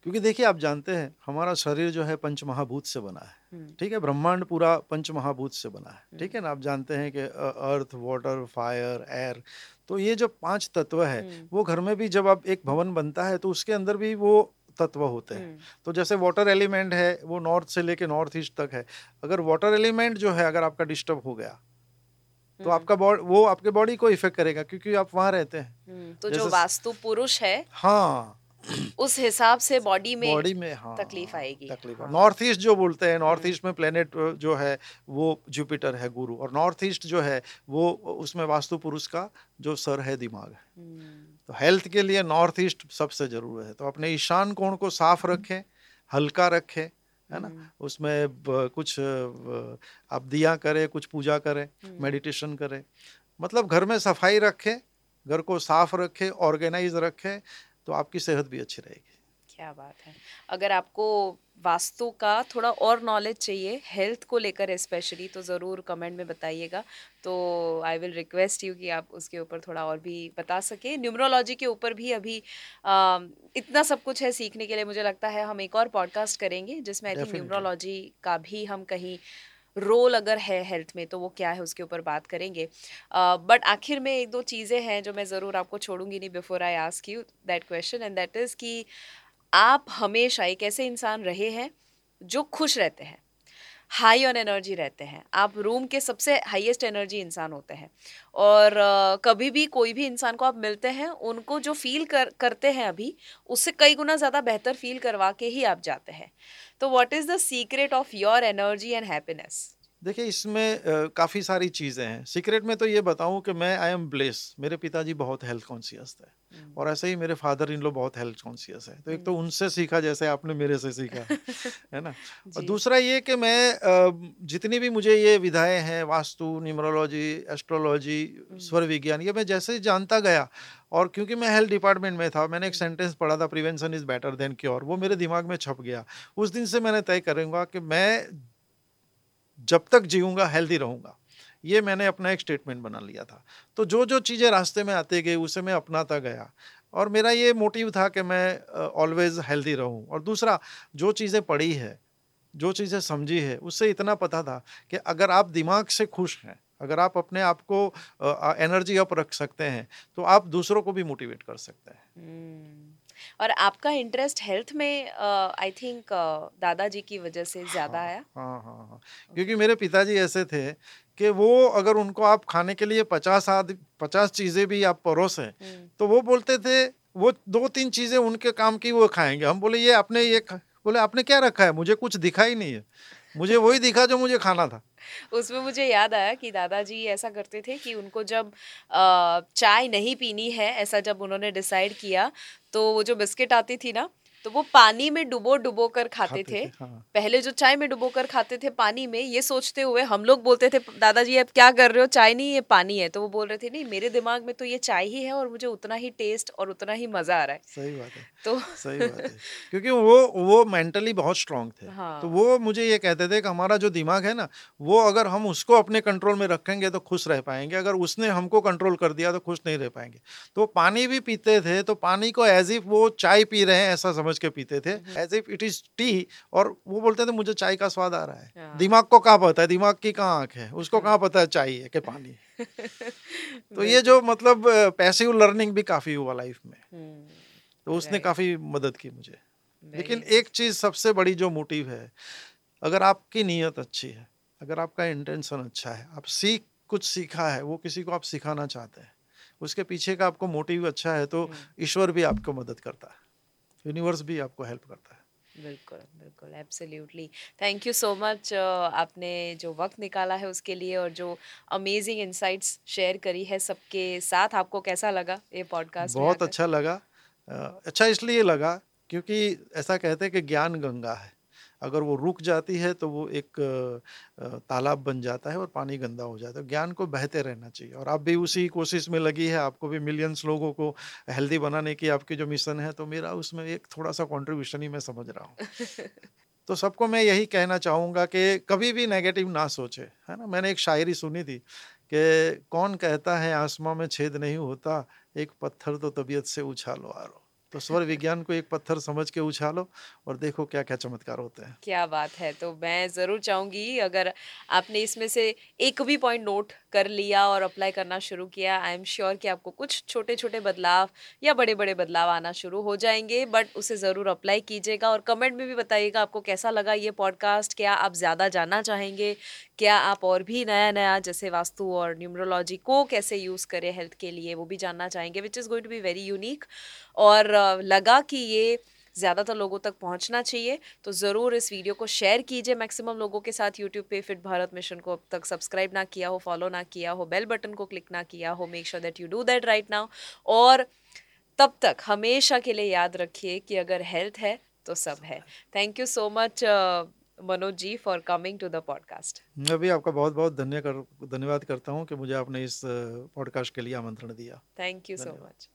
क्योंकि देखिए आप जानते हैं हमारा शरीर जो है पंच महाभूत से बना है। हम्म। ठीक है ब्रह्मांड पूरा पंच महाभूत से बना है। ठीक है ना आप जानते हैं कि अर्थ वाटर फायर एयर तो ये जो पाँच तत्व है हम्म। वो घर में भी जब आप एक भवन बनता है तो उसके अंदर भी वो तत्व होते हैं। हम्म। तो जैसे वाटर एलिमेंट है वो नॉर्थ से लेके नॉर्थ ईस्ट तक है। अगर वाटर एलिमेंट जो है अगर आपका डिस्टर्ब हो गया तो आपका बॉडी वो आपके बॉडी को इफ़ेक्ट करेगा क्योंकि आप वहाँ रहते हैं। तो जो वास्तु पुरुष है हाँ। उस हिसाब से बॉडी में बॉडी में हाँ तकलीफ़ आएगी। तकलीफ़ हाँ। नॉर्थ ईस्ट जो बोलते हैं नॉर्थ ईस्ट में प्लेनेट जो है वो जुपिटर है गुरु और नॉर्थ ईस्ट जो है वो उसमें वास्तु पुरुष का जो सर है दिमाग है। हम्म। तो हेल्थ के लिए नॉर्थ ईस्ट सबसे ज़रूर है। तो अपने ईशान कोण को साफ़ रखें हल्का रखें है ना? हम्म। उसमें कुछ आप दिया करें कुछ पूजा करें मेडिटेशन हम्म। करें। मतलब घर में सफ़ाई रखें घर को साफ़ रखें ऑर्गेनाइज रखें तो आपकी सेहत भी अच्छी रहेगी। क्या बात है। अगर आपको वास्तु का थोड़ा और नॉलेज चाहिए हेल्थ को लेकर स्पेशली तो ज़रूर कमेंट में बताइएगा। तो आई विल रिक्वेस्ट यू कि आप उसके ऊपर थोड़ा और भी बता सके। न्यूमरोलॉजी के ऊपर भी अभी आ, इतना सब कुछ है सीखने के लिए मुझे लगता है हम एक और पॉडकास्ट करेंगे जिसमें आई थिंक न्यूमरोलॉजी का भी हम कहीं रोल अगर है हेल्थ में तो वो क्या है उसके ऊपर बात करेंगे। बट uh, आखिर में एक दो चीज़ें हैं जो मैं ज़रूर आपको छोड़ूँगी नहीं before I ask you that question and that is कि आप हमेशा एक ऐसे इंसान रहे हैं जो खुश रहते हैं हाई ऑन एनर्जी रहते हैं। आप रूम के सबसे हाईएस्ट एनर्जी इंसान होते हैं। और uh, कभी भी कोई भी इंसान को आप मिलते हैं उनको जो फील कर करते हैं अभी उससे कई गुना ज़्यादा बेहतर फील करवा के ही आप जाते हैं। So, what is the secret of your energy and happiness? देखिए इसमें काफ़ी सारी चीज़ें हैं। सीक्रेट में तो ये बताऊँ कि मैं आई एम ब्लेस मेरे पिताजी बहुत हेल्थ कॉन्शियस थे। और ऐसे ही मेरे फादर इन लोग बहुत हेल्थ कॉन्शियस है। तो एक तो। उनसे सीखा जैसे आपने मेरे से सीखा है ना? और दूसरा ये कि मैं जितनी भी मुझे ये विधाएँ हैं वास्तु न्यूमरोलॉजी एस्ट्रोलॉजी। स्वर विज्ञान ये मैं जैसे जानता गया और क्योंकि मैं हेल्थ डिपार्टमेंट में था मैंने एक सेंटेंस पढ़ा था prevention is better than cure वो मेरे दिमाग में छप गया। उस दिन से मैंने तय करूँगा कि मैं जब तक जीऊँगा हेल्दी रहूँगा। ये मैंने अपना एक स्टेटमेंट बना लिया था। तो जो जो चीज़ें रास्ते में आते गए, उसे मैं अपनाता गया। और मेरा ये मोटिव था कि मैं ऑलवेज हेल्दी रहूँ। और दूसरा, जो चीज़ें पढ़ी है, जो चीज़ें समझी है, उससे इतना पता था कि अगर आप दिमाग से खुश हैं, अगर आप अपने आप को एनर्जी अप रख सकते हैं तो आप दूसरों को भी मोटिवेट कर सकते हैं। हम्म। और आपका इंटरेस्ट हेल्थ में आई थिंक दादाजी की वजह से ज़्यादा हाँ, आया? हाँ हाँ हाँ। क्योंकि मेरे पिताजी ऐसे थे कि वो अगर उनको आप खाने के लिए पचास आदि पचास चीज़ें भी आप परोसें है तो वो बोलते थे वो दो तीन चीज़ें उनके काम की वो खाएँगे। हम बोले ये आपने ये बोले आपने क्या रखा है? मुझे कुछ दिखा ही नहीं है। मुझे वही दिखा जो मुझे खाना था। उसमें मुझे याद आया कि दादाजी ऐसा करते थे कि उनको जब चाय नहीं पीनी है, ऐसा जब उन्होंने डिसाइड किया तो वो जो बिस्किट आती थी ना तो वो पानी में डुबो डुबो कर खाते, खाते थे, थे हाँ। पहले जो चाय में डुबो कर खाते थे पानी में ये सोचते हुए हम लोग बोलते थे दादाजी अब क्या कर रहे हो? चाय नहीं ये पानी है। तो वो बोल रहे थे नहीं मेरे दिमाग में तो ये चाय ही है और मुझे उतना ही टेस्ट और उतना ही मज़ा आ रहा है। सही बात है। तो सही बात है। क्योंकि वो वो मेंटली बहुत स्ट्रांग थे। हाँ। तो वो मुझे ये कहते थे कि हमारा जो दिमाग है ना वो अगर हम उसको अपने कंट्रोल में रखेंगे तो खुश रह पाएँगे। अगर उसने हमको कंट्रोल कर दिया तो खुश नहीं रह पाएँगे। तो पानी भी पीते थे तो पानी को एज इफ़ वो चाय पी रहे हैं ऐसा समझ के पीते थे as if it is tea और वो बोलते थे मुझे चाय का स्वाद आ रहा है। हाँ। दिमाग को कहाँ पता है? दिमाग की कहाँ आँख है? उसको कहाँ पता है? चाय है कि पानी तो ये जो मतलब पैसिव लर्निंग भी काफ़ी हुआ लाइफ में। हम्म, तो उसने काफ़ी मदद की मुझे। लेकिन एक चीज़ सबसे बड़ी जो मोटिव है अगर आपकी नीयत अच्छी है अगर आपका इंटेंशन अच्छा है आप सीख कुछ सीखा है वो किसी को आप सिखाना चाहते हैं उसके पीछे का आपको मोटिव अच्छा है तो हम्म। ईश्वर भी आपको मदद करता है। यूनिवर्स भी आपको हेल्प करता है। बिल्कुल बिल्कुल absolutely thank you so much आपने जो वक्त निकाला है उसके लिए और जो अमेजिंग इंसाइट्स शेयर करी है सबके साथ। आपको कैसा लगा ये पॉडकास्ट बहुत अच्छा लगा। अच्छा इसलिए लगा क्योंकि ऐसा कहते हैं कि ज्ञान गंगा है। अगर वो रुक जाती है तो वो एक तालाब बन जाता है और पानी गंदा हो जाता है। ज्ञान को बहते रहना चाहिए और आप भी उसी कोशिश में लगी है आपको भी मिलियंस लोगों को हेल्दी बनाने की आपकी जो मिशन है तो मेरा उसमें एक थोड़ा सा कॉन्ट्रीब्यूशन ही मैं समझ रहा हूँ। तो सबको मैं यही कहना चाहूँगा कि कभी भी नेगेटिव ना सोचे है ना? मैंने एक शायरी सुनी थी कि कौन कहता है आसमां में छेद नहीं होता एक पत्थर तो तबीयत से उछालो आरो। तो स्वर विज्ञान को एक पत्थर समझ के उछालो और देखो क्या क्या चमत्कार होते हैं। क्या बात है तो मैं ज़रूर चाहूँगी अगर आपने इसमें से एक भी पॉइंट नोट कर लिया और अप्लाई करना शुरू किया आई एम श्योर कि आपको कुछ छोटे छोटे बदलाव या बड़े बड़े बदलाव आना शुरू हो जाएँगे बट उसे ज़रूर अप्लाई कीजिएगा और कमेंट में भी बताइएगा आपको कैसा लगा ये पॉडकास्ट क्या आप ज़्यादा जानना चाहेंगे, क्या आप और भी नया नया जैसे वास्तु और न्यूमरोलॉजी को कैसे यूज़ करें हेल्थ के लिए वो भी जानना चाहेंगे which is going to be very unique और लगा कि ये ज़्यादातर लोगों तक पहुँचना चाहिए तो ज़रूर इस वीडियो को शेयर कीजिए मैक्सिमम लोगों के साथ यूट्यूब पे। फिट भारत मिशन को अब तक सब्सक्राइब ना किया हो फॉलो ना किया हो बेल बटन को क्लिक ना किया हो make sure that you do that right now और तब तक हमेशा के लिए याद रखिए कि अगर हेल्थ है तो सब है। Thank you so much Manoj ji for coming to the podcast मैं भी आपका बहुत बहुत धन्यवाद करता हूँ कि मुझे आपने इस पॉडकास्ट के लिए आमंत्रण दिया। Thank you so much